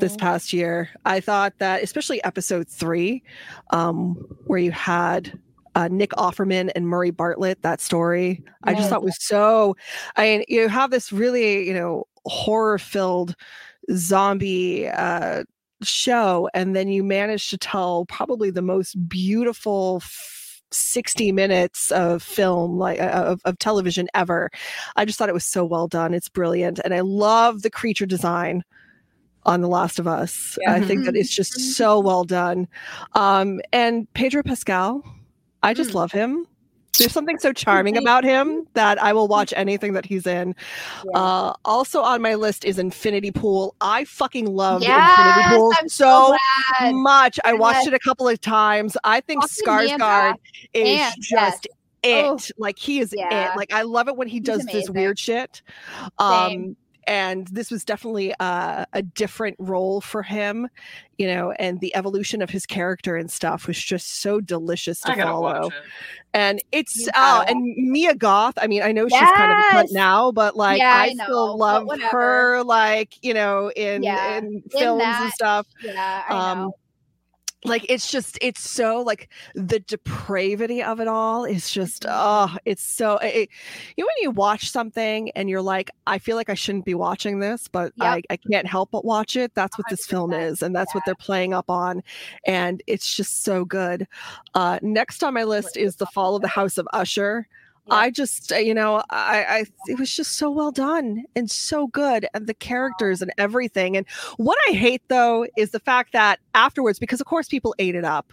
this Mhm. past year. I thought that, especially episode three, um, where you had uh, Nick Offerman and Murray Bartlett, that story, I just Yeah. thought was so. I mean, you have this really, you know, horror filled zombie uh, show, and then you manage to tell probably the most beautiful. f- 60 minutes of film like uh, of, of television ever i just thought it was so well done it's brilliant and i love the creature design on The Last of Us. I think that it's just so well done. Um, and Pedro Pascal, I just love him. There's something so charming about him that I will watch anything that he's in. Uh, also on my list is Infinity Pool. I fucking love Yes, Infinity Pool I'm so so much. I watched Yes. it a couple of times. I think Mia Skarsgård is and- just it. Oh. Like he is Yeah. it. Like I love it when he does this weird shit. Um and this was definitely uh, a different role for him, you know, and the evolution of his character and stuff was just so delicious to I follow. watch it. And it's You oh, and Mia Goth. I mean, I know she's kind of a cunt now, but like Yeah, I, I know, still but love her, like you know, in Yeah, in in films that, and stuff. Yeah, I Um, know. Like it's just it's so like the depravity of it all is just oh it's so it, you know when you watch something and you're like i feel like i shouldn't be watching this but Yep. I, I can't help but watch it that's what this film is and that's what they're playing up on and it's just so good. Uh next on my list is the fall of the house of usher I just, uh, you know, I, I, it was just so well done and so good, and the characters and everything. And what I hate though is the fact that afterwards, because of course people ate it up,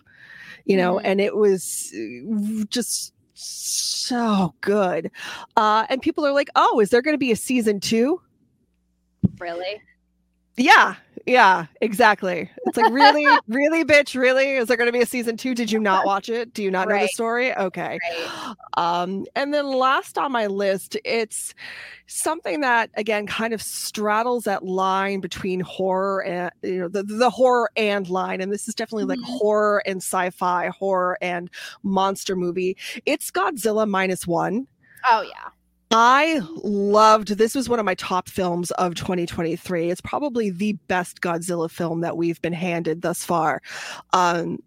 you know, and it was uh, just so good. Uh, and people are like, "Oh, is there going to be a season two? Really? Yeah, yeah, exactly. It's like really, really, bitch, really. Is there going to be a season two? Did you not watch it? Do you not know the story? Okay. Um, and then last on my list, it's something that again kind of straddles that line between horror and you know the, the horror and line, and this is definitely like horror and sci-fi, horror and monster movie. It's Godzilla minus one. Oh yeah. I loved this was one of my top films of 2023. It's probably the best Godzilla film that we've been handed thus far. Um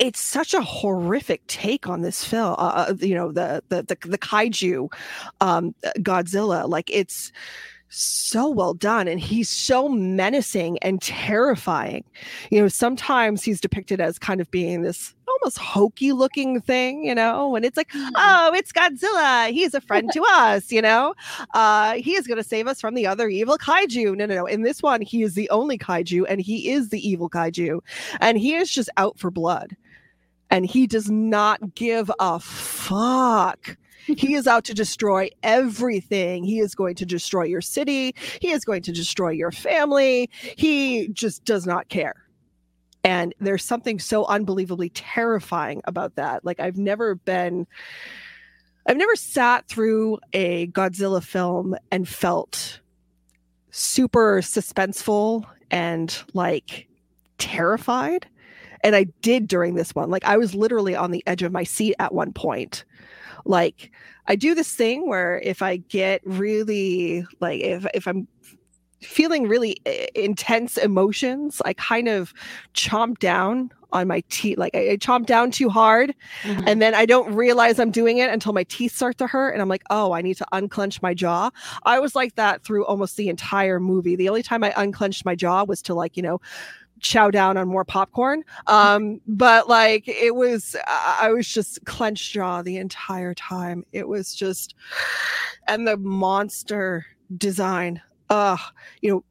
it's such a horrific take on this film uh, uh, you know the the the, the kaiju um Godzilla like it's so well done and he's so menacing and terrifying you know sometimes he's depicted as kind of being this almost hokey looking thing you know and it's like oh it's godzilla he's a friend to us you know uh he is going to save us from the other evil kaiju no no no in this one he is the only kaiju and he is the evil kaiju and he is just out for blood and he does not give a fuck he is out to destroy everything. He is going to destroy your city. He is going to destroy your family. He just does not care. And there's something so unbelievably terrifying about that. Like, I've never been, I've never sat through a Godzilla film and felt super suspenseful and like terrified. And I did during this one. Like, I was literally on the edge of my seat at one point like i do this thing where if i get really like if if i'm feeling really uh, intense emotions. I kind of chomp down on my teeth like I, I chomp down too hard mm-hmm. and then i don't realize i'm doing it until my teeth start to hurt and i'm like oh i need to unclench my jaw. I was like that through almost the entire movie. The only time i unclenched my jaw was to like you know chow down on more popcorn. Mm-hmm. Um, but like it was, I was just clenched jaw the entire time. It was just, and the monster design, uh, you know,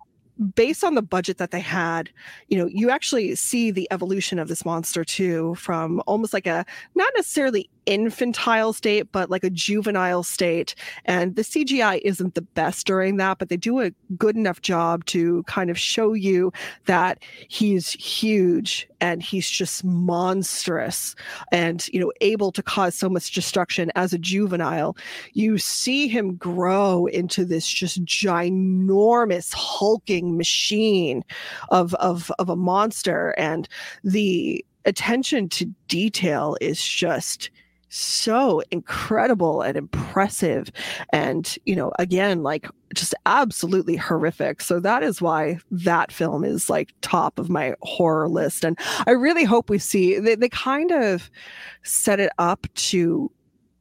based on the budget that they had, you know, you actually see the evolution of this monster too, from almost like a not necessarily infantile state, but like a juvenile state. And the CGI isn't the best during that, but they do a good enough job to kind of show you that he's huge and he's just monstrous and, you know, able to cause so much destruction as a juvenile. You see him grow into this just ginormous hulking machine of, of, of a monster. And the attention to detail is just so incredible and impressive. And you know again like just absolutely horrific. So that is why that film is like top of my horror list. And i really hope we see they, they kind of set it up to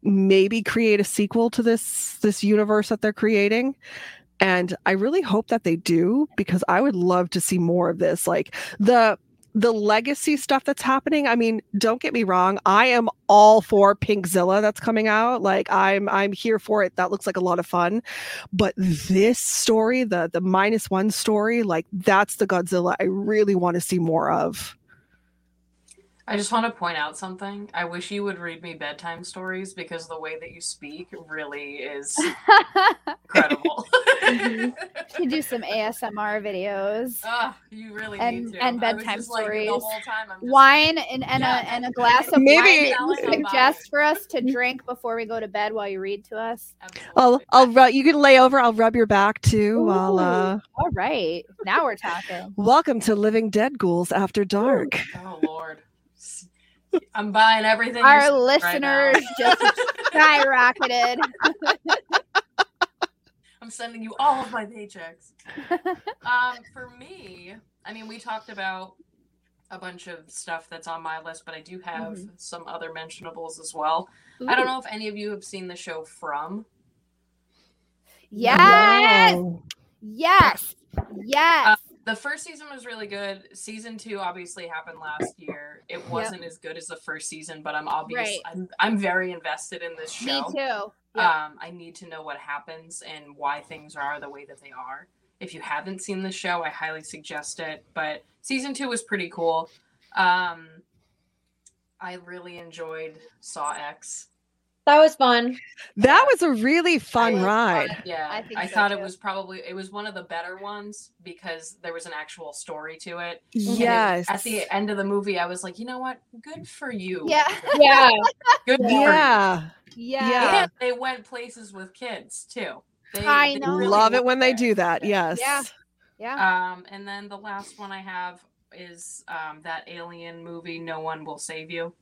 maybe create a sequel to this this universe that they're creating. And i really hope that they do because i would love to see more of this. Like the the legacy stuff that's happening i mean don't get me wrong i am all for pinkzilla that's coming out like i'm i'm here for it that looks like a lot of fun. But this story the the minus one story like that's the godzilla i really want to see more of I just want to point out something. I wish you would read me bedtime stories because the way that you speak really is incredible. You should do some ASMR videos. Ah, you really and need to. and bedtime just like, stories. time I'm wine and, and Yeah. a and a glass of Maybe- wine that you suggest for us to drink before we go to bed while you read to us. i'll i'll ru- you can lay over i'll rub your back too while uh All right, now we're talking. welcome to living dead ghouls after dark Oh Lord. I'm buying everything. Our you're right listeners just skyrocketed. I'm sending you all of my paychecks. um, for me, I mean, we talked about a bunch of stuff that's on my list, but I do have Mhm. some other mentionables as well. I don't know if any of you have seen the show From. Yes. Wow. Yes. Yes. Uh, the first season was really good. Season two obviously happened last year. It wasn't as good as the first season, but I'm obviously Right. I'm I'm very invested in this show. Me too. Yeah. Um, I need to know what happens and why things are the way that they are. If you haven't seen the show, I highly suggest it. But season two was pretty cool. Um, I really enjoyed Saw X. That was fun. That was a really fun I- ride. Yeah, I I, so, thought it was probably it was one of the better ones because there was an actual story to it. And it- Yes. at the end of the movie, I was like, you know what? Good for you. Yeah. Yeah. Good for you. Yeah. Yeah. Yeah. And they went places with kids too. They, I they know. really Love it went when they do that. Yes. Yeah. Yeah. Um, and then the last one I have is um, that alien movie, No One Will Save You.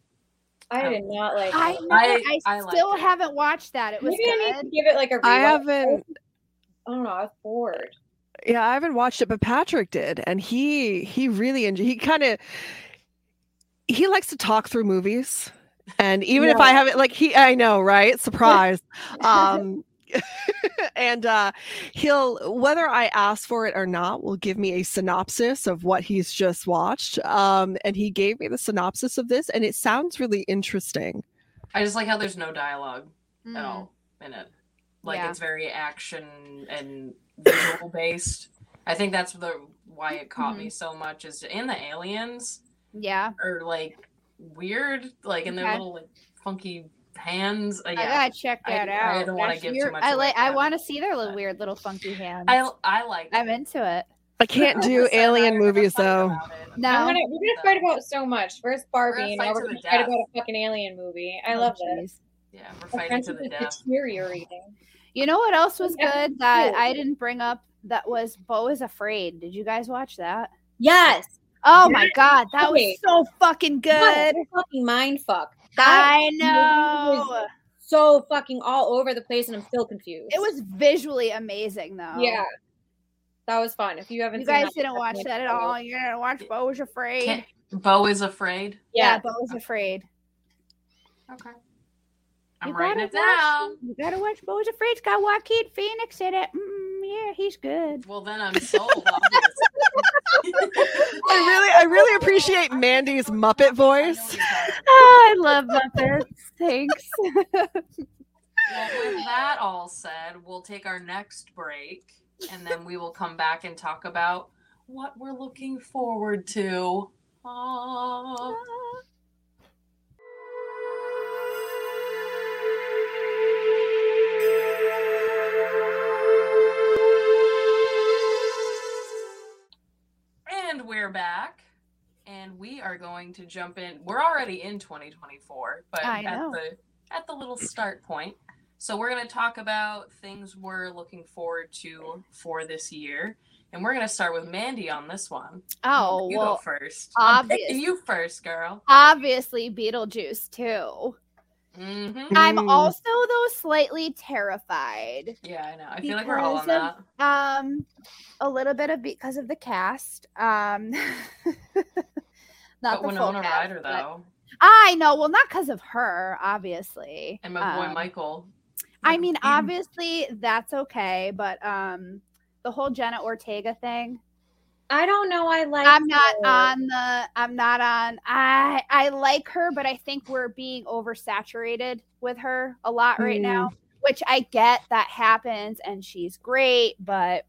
I did not like I, I- I, I still it. haven't watched that. It was Maybe I need to give it like a I rewatch. haven't I don't know. I was bored. yeah, I haven't watched it, but Patrick did, and he he really enjoyed. He kind of he likes to talk through movies, and even if I haven't, like he, I know, right? Surprise. um, and uh, he'll whether I ask for it or not, will give me a synopsis of what he's just watched. Um, and he gave me the synopsis of this, and it sounds really interesting. I just like how there's no dialogue Mm. at all in it. Like Yeah. it's very action and visual based. I think that's the why it caught Mm-hmm. me so much is in the aliens Yeah. are like weird, like in their little like funky hands. Uh, I yeah. gotta check that I out. don't wanna give too much I like. I want to see their little weird little funky hands. I I like I'm into it. I can't do Alyssa and I alien movies though. No. I'm gonna, we're gonna fight about so much. First Barbie, and now fight we're to gonna fight about a fucking alien movie. I Oh, love it. jeez. Yeah, we're fighting to friendship the is death. deteriorating. You know what else was good that. I didn't bring up? That was Beau is Afraid. Did you guys watch that? Yes. Oh my god, that was so fucking good. fucking mind fuck. That I movie know. was so fucking all over the place, and I'm still confused. It was visually amazing though. Yeah. That was fun. If you haven't You seen guys that, didn't watch that at check all. You're gonna watch Beau is Afraid. Can't- Beau is afraid. yeah, Yeah. Beau is Afraid. Okay. I'm You writing gotta it down. watch- You gotta watch Beau is Afraid. It's got Joaquin Phoenix in it. Mm, yeah, he's good. Well, then I'm sold. I really, I really appreciate Mandy's Muppet voice. what you're talking about. Oh, I love Muppets. Thanks. Well, with that all said, we'll take our next break and then we will come back and talk about what we're looking forward to. Aw. We're back. And we are going to jump in. We're already in 2024, but I at know. the at the little start point. So we're going to talk about things we're looking forward to for this year. And we're going to start with Mandy on this one. Oh, you well, go first. I'm obvious. you first, girl. obviously Beetlejuice too. Hmm I'm also though slightly terrified. Yeah, I know. I feel like we're all on Because that. Um, a little bit of because of the cast. Um, not But the full Winona cast, Ryder, but- though, I know. Well, not because of her, obviously. and my boy Um, Michael. I mean, obviously that's okay, but um, the whole Jenna Ortega thing. I don't know. I like. I'm not her. on the. I'm not on. I I like her, but I think we're being oversaturated with her a lot right now. Mm. Which I get that happens, and she's great, but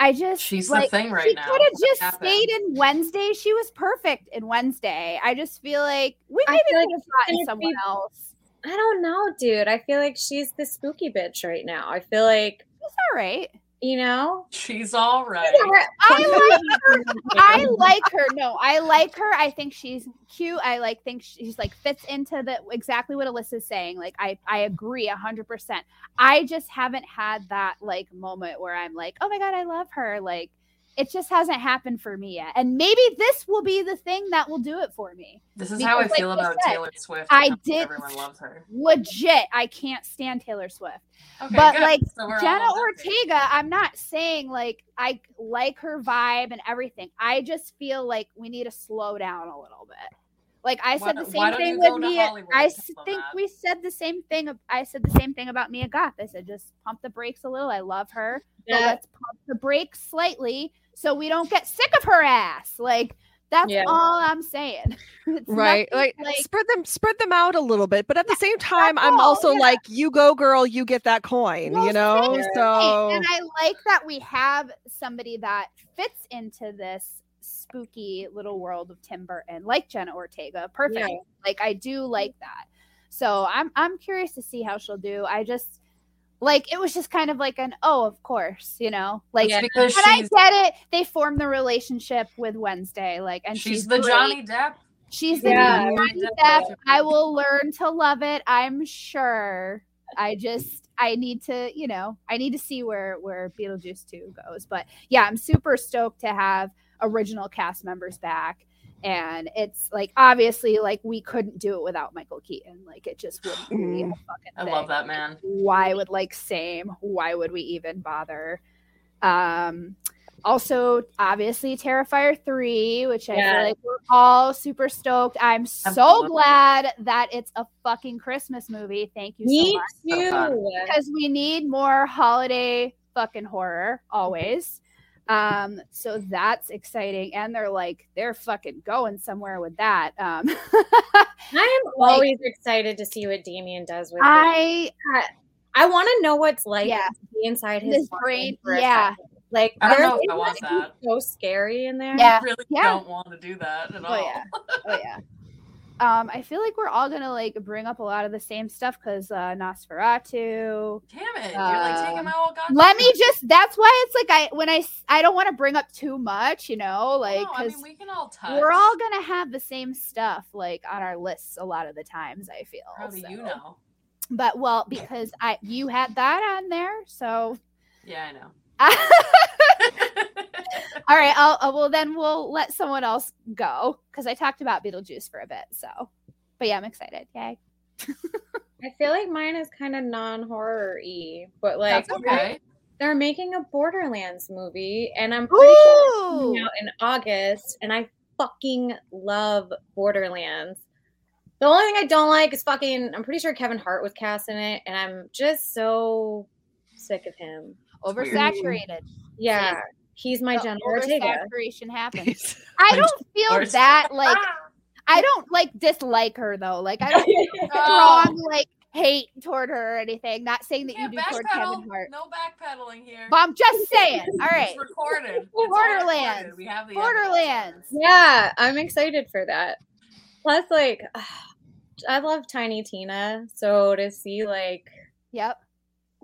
I just She's the like, thing right she now. could have just happened? stayed in Wednesday. She was perfect in Wednesday. I just feel like we maybe feel like could have she's gotten someone be- else. I don't know, dude. I feel like she's the spooky bitch right now. I feel like It's all right. You know. She's all right. I like her. I like her. No, I like her. I think she's cute. I like think she's like fits into the exactly what Alyssa's saying. Like I I agree a hundred percent. I just haven't had that like moment where I'm like, oh my god, I love her. Like it just hasn't happened for me yet. And maybe this will be the thing that will do it for me. This is how I Because, like feel about said, Taylor Swift. I did Everyone loves her. legit. I can't stand Taylor Swift. Okay, but good. like So Jenna on that. Ortega, I'm not saying like I like her vibe and everything. I just feel like we need to slow down a little bit. Like I Why said the same thing with go to Mia. I and s- tell them think that? we said the same thing. I said the same thing about Mia Goth. I said just pump the brakes a little. I love her, but Yeah. let's pump the brakes slightly so we don't get sick of her ass. Like that's Yeah. all I'm saying. It's right nothing like, spread them spread them out a little bit but at the same time i'm all, also yeah. like you go girl you get that coin Well, you know so and I like that we have somebody that fits into this spooky little world of Tim Burton, like Jenna Ortega. Perfect. Yeah. Like I do like that. So I'm I'm curious to see how she'll do. I just like it was just kind of like an oh, of course, you know, like Yeah, because but I she's- get it. They formed the relationship with Wednesday, like, and she's, She's the great. Johnny Depp. She's the Yeah. new Johnny Depp. I will learn to love it. I'm sure. I just I need to, you know, I need to see where where Beetlejuice 2 goes. But yeah, I'm super stoked to have original cast members back. And it's like obviously like we couldn't do it without Michael Keaton. Like it just wouldn't be a fucking I thing. love that man. Why would like same? Why would we even bother? Um also obviously Terrifier 3, which I Yeah. feel like we're all super stoked. I'm so Absolutely. glad that it's a fucking Christmas movie. Thank you so Me much. So fun. too. Because we need more holiday fucking horror always. Um, so that's exciting. And they're like, they're fucking going somewhere with that. Um I am always excited to see what Damien does with it. I I want to know what's like Yeah. to be inside his, His brain, for yeah. second. Like I don't know if I want that. so scary in there. Yeah. I really Yeah. don't want to do that at all. Oh yeah. Oh yeah. Um, I feel like we're all gonna like bring up a lot of the same stuff because uh Nosferatu. Damn it! You're like taking Um, my whole goddamn. Let me just that's why it's like I when I I don't want to bring up too much, you know, like No, I because mean, we can all touch. we're all gonna have the same stuff like on our lists a lot of the times, I feel. How do you know? But well, because I you had that on there, so Yeah, I know. all right. I'll uh, well then we'll let someone else go because I talked about Beetlejuice for a bit. So, but yeah, I'm excited. Yay! I feel like mine is kind of non-horror y, but like That's okay. they're making a Borderlands movie, and I'm pretty sure it's coming out in August, and I fucking love Borderlands. The only thing I don't like is fucking. I'm pretty sure Kevin Hart was cast in it, and I'm just so sick of him. Oversaturated. Yeah, he's my The Jenna Ortega. happens. I don't feel that like I don't like dislike her though. Like I don't feel strong like hate toward her or anything. Not saying that you do toward Kevin. Hart. No backpedaling here. But I'm just saying. All right. It's recorded. It's Borderlands. recorded. We have the Borderlands. Yeah, I'm excited for that. Plus, like, I love Tiny Tina, so to see like, Yep.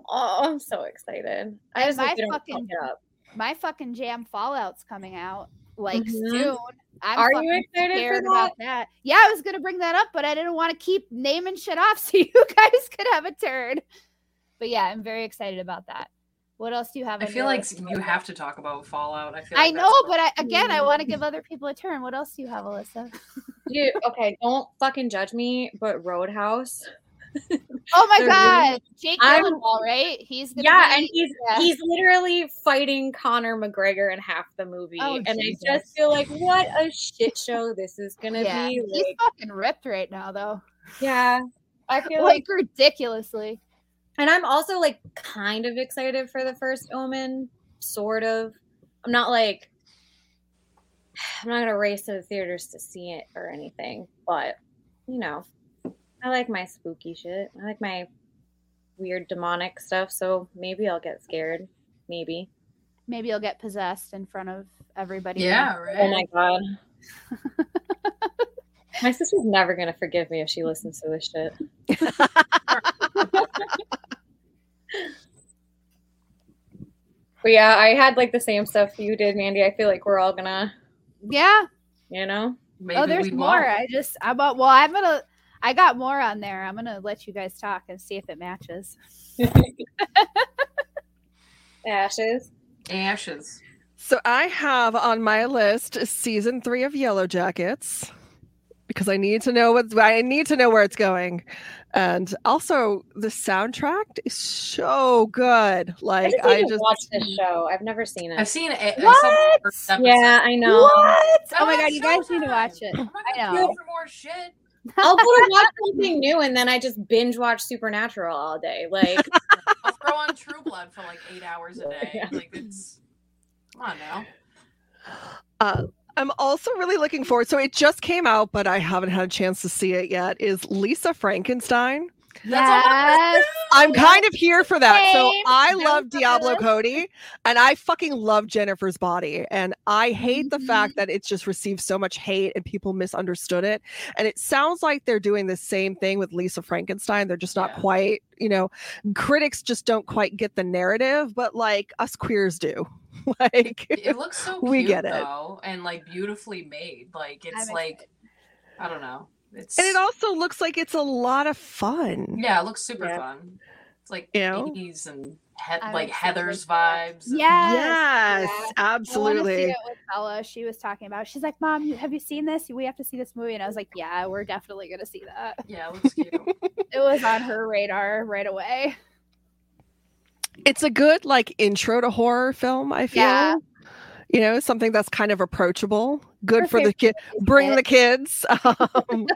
oh, I'm so excited. I just my hope don't fucking- fuck it up. My fucking jam Fallout's coming out like Mhm. soon. I'm Are you fucking excited for scared that? about that. Yeah, I was gonna bring that up, but I didn't want to keep naming shit off so you guys could have a turn. But yeah, I'm very excited about that. What else do you have? I feel like list? you have to talk about Fallout. I feel. I know, but I, again, I want to give other people a turn. What else do you have, Alyssa? Dude, okay, don't fucking judge me, but Roadhouse. Oh my god, really- Jake I'm- Gyllenhaal, right? He's Yeah, be- and he's yeah. he's literally fighting Conor McGregor in half the movie, Oh, and I just feel like what a shit show this is gonna yeah. be. He's fucking ripped right now, though. yeah, I feel like Like ridiculously. And I'm also like kind of excited for the first Omen, sort of. I'm not like I'm not gonna race to the theaters to see it or anything, but you know, I like my spooky shit. I like my weird demonic stuff, so maybe I'll get scared. Maybe. Maybe you'll get possessed in front of everybody. Yeah, right. Oh my god. my sister's never gonna forgive me if she listens to this shit. But yeah, I had like the same stuff you did, Mandy. I feel like we're all gonna, Yeah. you know. Maybe oh, there's more. won't. I just I'm about well, I'm gonna I got more on there. I'm gonna let you guys talk and see if it matches. Ashes. Ashes. So I have on my list season three of Yellow Jackets because I need to know what I need to know where it's going, and also the soundtrack is so good. Like I, I just just watched this show. I've never seen it. I've seen it. I saw What? the yeah, I know. What? Oh my Oh, god, you guys need to watch it. I'm I know. for more shit. I'll go to watch something new and then I just binge watch Supernatural all day. Like I'll throw on True Blood for like eight hours a day. Yeah. Like it's come on now. Uh, I'm also really looking forward. So it just came out, but I haven't had a chance to see it yet. Is Lisa Frankenstein? That's on my Yes. I'm kind of here for that. So I That love Diablo. Cody, and I fucking love Jennifer's body, and I hate the Mm-hmm. fact that it's just received so much hate and people misunderstood it. And it sounds like they're doing the same thing with Lisa Frankenstein. They're just not Yeah. quite, you know, critics just don't quite get the narrative, but like us queers do. like It looks so cute, We get it. though, and like beautifully made. Like it's I'm like I don't know. It's and it also looks like it's a lot of fun. yeah, it looks super Yeah. fun. It's like You know? 80s and he- like Heather's vibes. and- Yes. Yes, Yeah. I see absolutely. it with Bella. She was talking about. She's like, "Mom, have you seen this? We have to see this movie." And I was like, "Yeah, we're definitely gonna see that." Yeah, it looks cute. It was on her radar right away. It's a good like intro to horror film, I feel. Yeah. You know, something that's kind of approachable, good for the favorite kid, bring the kids. Um,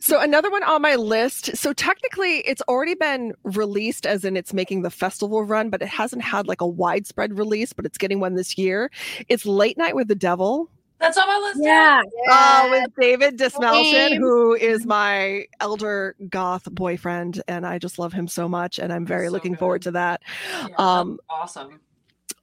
so another one on my list. So technically it's already been released as in it's making the festival run, but it hasn't had like a widespread release, but it's getting one this year. It's Late Night with the Devil. That's on my list. yeah. Uh, with David Dastmalchian, who is my elder goth boyfriend, and I just love him so much, and I'm very So looking forward to that. Yeah, Um, awesome.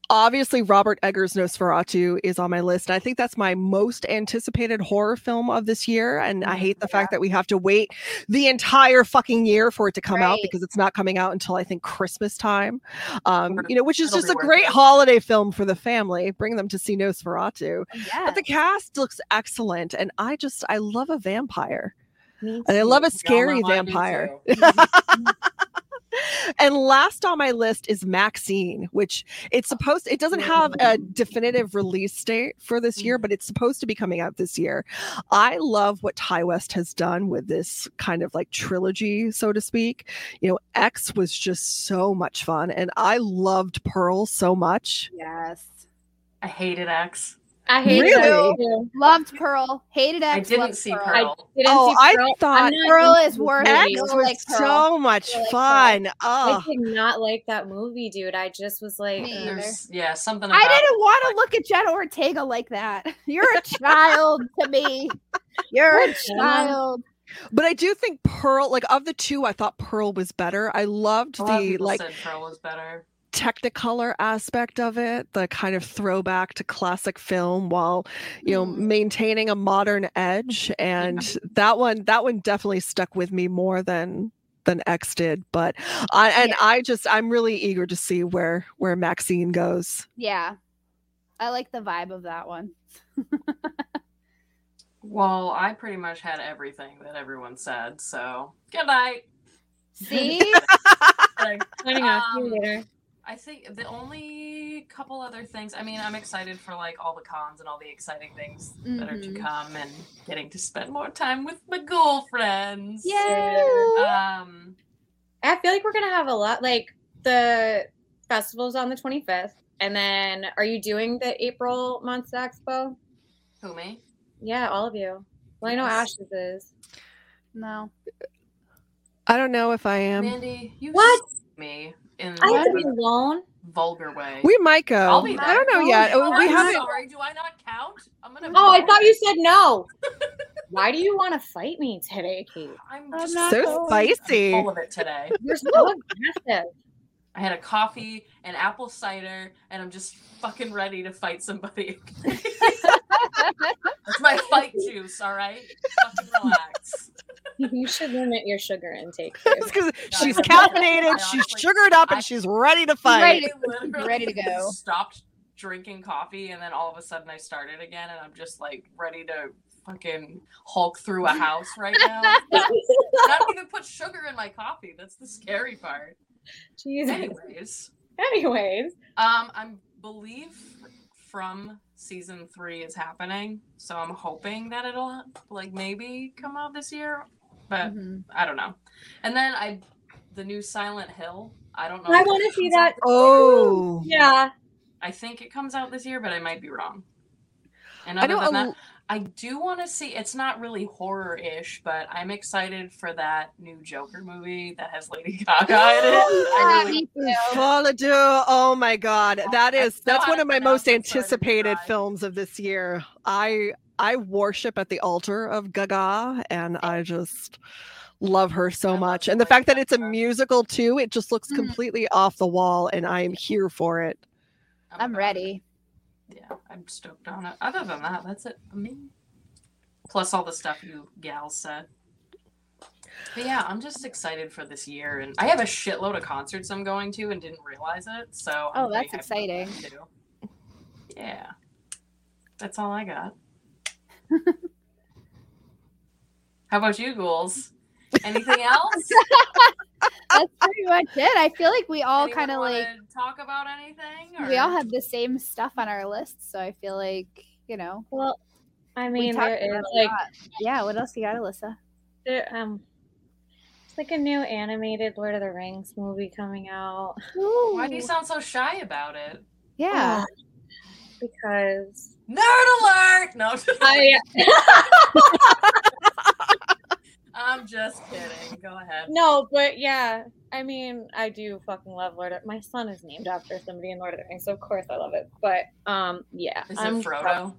Obviously Robert Eggers Nosferatu is on my list. I think that's my most anticipated horror film of this year. And I Mhm. hate the fact that we have to wait the entire fucking year for it to come out because it's not coming out until I think Christmas time. Um, you know, which is It'll just a great it. holiday film for the family. Bring them to see Nosferatu. Yeah. But the cast looks excellent. And I just I love a vampire. And I love a scary Y'all know I do vampire. And last on my list is Maxine, which it's oh, supposed it doesn't have a definitive release date for this year, but mm-hmm. it's supposed to be coming out this year. I love what Ti West has done with this kind of like trilogy, so to speak. You know, X was just so much fun, and I loved Pearl so much. yes. I hated X. I hated Really? that too. Loved Pearl. Hated I X. didn't see I Pearl. didn't Oh, see I Pearl. thought I'm not Pearl is worth movies. X was like so much You'll like fun. I Oh, did not like that movie, dude. I just was like, Me There's yeah, something about I didn't want to look at Jenna Ortega like that. You're a child to me. You're a child. but I do think Pearl, like of the two, I thought Pearl was better. I loved A lot of the people like said Pearl was better. Technicolor aspect of it the kind of throwback to classic film while you know Mm. maintaining a modern edge and that one that one definitely stuck with me more than than x did but i and Yeah. i just i'm really eager to see where where maxine goes Yeah. I like the vibe of that one. Well, I pretty much had everything that everyone said, so good night. See? Like, Signing off. See you Um, later. I think the only couple other things. I mean, I'm excited for like all the cons and all the exciting things that are to Mhm. come, and getting to spend more time with my girlfriends. Yeah. Um, I feel like we're gonna have a lot. Like the festival's on the 25th, and then are you doing the April Monster Expo? who me? Yeah, all of you. Well, I know Yes. Ashes is. No. i don't know if i am Mandy, you What? me in I have to be alone. vulgar way. we might go I'll be i don't there. know yet Oh, we I'm haven't Sorry, do I not count? I'm gonna. Oh, I thought you said no. Why do you want to fight me today, Kate? I'm I'm just not so going. spicy full of it today. You're so aggressive. I had a coffee and apple cider, and I'm just fucking ready to fight somebody. That's my fight juice, all right? Fucking relax. You should limit your sugar intake. because she's caffeinated I she's honestly- sugared up and she's ready to fight Ready to- ready to go. Stopped drinking coffee, and then all of a sudden I started again, and I'm just like ready to fucking hulk through a house right now. I don't even put sugar in my coffee. That's the scary part. Jesus. Anyways, Anyways, um, I believe from season three is happening, so I'm hoping that it'll like maybe come out this year, but Mhm. I don't know. And then I, the new Silent Hill. I don't know. I want to see that. Oh, Yeah. I think it comes out this year, but I might be wrong. And I other know than that, I do want to see. It's not really horror-ish, but I'm excited for that new Joker movie that has Lady Gaga in it. I really, me too. Folie à Deux. Oh my god, that I is still that's one of my most it, so I didn't anticipated films of this year. I I worship at the altar of Gaga, and I just love her so I much. And the fact that it's a musical too, it just looks Mhm. completely off the wall, and I am here for it. I'm ready. Yeah, I'm stoked on it. Other than that, that's it for me. Plus all the stuff you gals said. But yeah, I'm just excited for this year, and I have a shitload of concerts I'm going to and didn't realize it. So I'm Oh, that's exciting. that. Yeah, that's all I got. How about you, ghouls? Anything else? That's pretty much it. I feel like we all kind of like talk about anything. Or? we all have the same stuff on our list, so I feel like you know. Well, I we mean, talked there is about a like lot. yeah. What else you got, Alyssa? there, um, it's like a new animated Lord of the Rings movie coming out. Why do you sound so shy about it? Yeah. Because Nerd alert! No, I I'm just kidding. Go ahead. no, but yeah, I mean, I do fucking love Lord of. My son is named after somebody in Lord of the Rings, so of course I love it. But um, yeah, Is I'm it Frodo?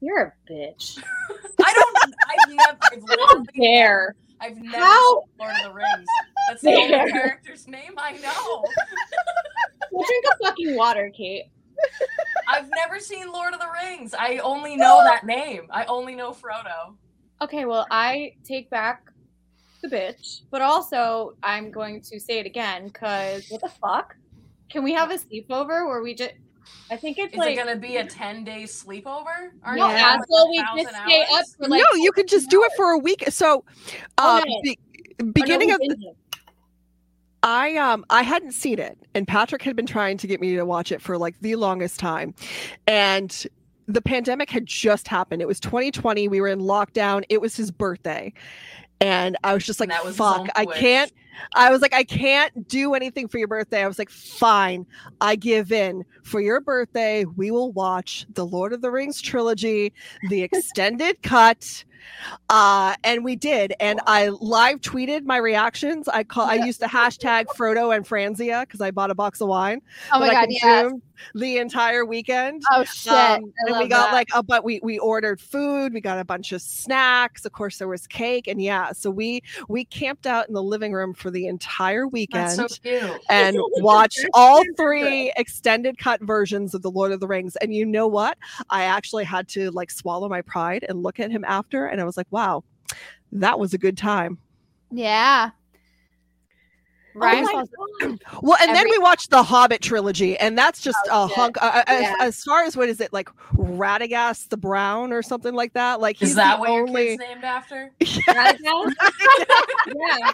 You're a bitch. I don't. I've never. I've I don't literally care. I've never How? seen Lord of the Rings. That's the only character's name I know. Well, drink a fucking water, Kate. I've never seen Lord of the Rings. I only know that name. I only know Frodo. Okay, well, I take back the bitch, but also I'm going to say it again because what the fuck? Can we have a sleepover where we just? I think it's Is like it gonna be a ten day sleepover? Aren't no, you yeah. going. We just stay up for like no, you could just do it for a week. So, Oh, uh, no. be- Oh, no, beginning of didn't. I um I hadn't seen it and Patrick had been trying to get me to watch it for like the longest time. And the pandemic had just happened. It was 2020. We were in lockdown. It was his birthday. And I was just like, was fuck, I can't. I was like, I can't do anything for your birthday. I was like, fine, I give in. For your birthday, we will watch the Lord of the Rings trilogy, the extended cut. Uh, and we did. And I live tweeted my reactions. I call I used the hashtag Frodo and Franzia because I bought a box of wine Oh my god, yeah. consumed the entire weekend. Oh shit. Um, and we got that. like a but we we ordered food we got a bunch of snacks of course there was cake and yeah so we we camped out in the living room for the entire weekend so and watched all three extended cut versions of the lord of the rings and you know what i actually had to like swallow my pride and look at him after and i was like wow that was a good time Yeah. Ryan my falls- Well, and then we watched the Hobbit trilogy, and that's just Oh, a shit. hunk. Uh, as, Yeah. as far as what is it like, Radagast the Brown or something like that? Like he's Is that the what your kid's named after? Radagast? yeah,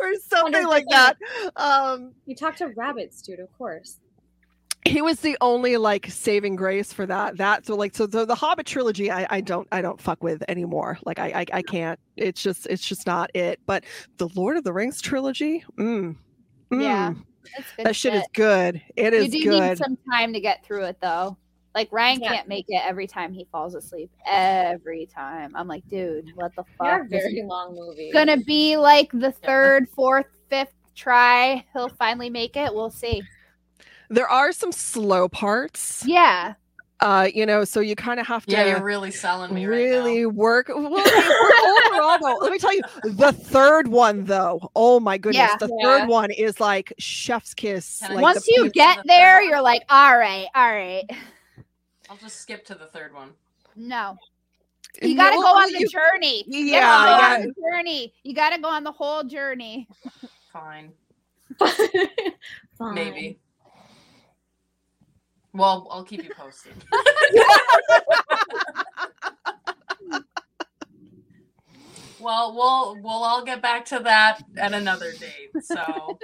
or something like that. Um, you talk to rabbits, dude. Of course. He was the only like saving grace for that. That so like so the, the Hobbit trilogy, I, I don't I don't fuck with anymore. Like I, I I can't. It's just it's just not it. But the Lord of the Rings trilogy, mm, Yeah. mm, That's good that shit is good. It You is do good. need some time to get through it though. Like Ryan Yeah. can't make it every time he falls asleep. Every time. I'm like, dude, what the They're fuck? Very long movie. gonna be like the third, fourth, fifth try. He'll finally make it. We'll see. There are some slow parts. Yeah. uh you know so you kind of have to Yeah, you're really selling me right really work well I mean, overall though let me tell you the third one though oh my goodness Yeah. the Yeah. third one is like chef's kiss like Once you get the there, third you're like, all right, all right. I'll just skip to the third one. No. You gotta No, go on the you- journey. You yeah, gotta go yeah. on the journey. You gotta go on the whole journey. Fine, Fine. maybe. Well, I'll keep you posted. well, we'll we'll all get back to that at another date. So,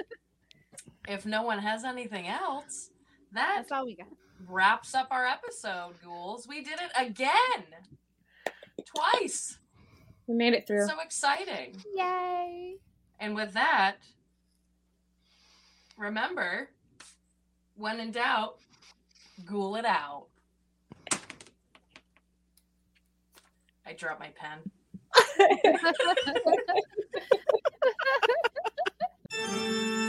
if no one has anything else, that That's all we got. wraps up our episode, ghouls. We did it again. Twice. We made it through. So exciting. Yay. And with that, remember, when in doubt, ghoul it out. I dropped my pen.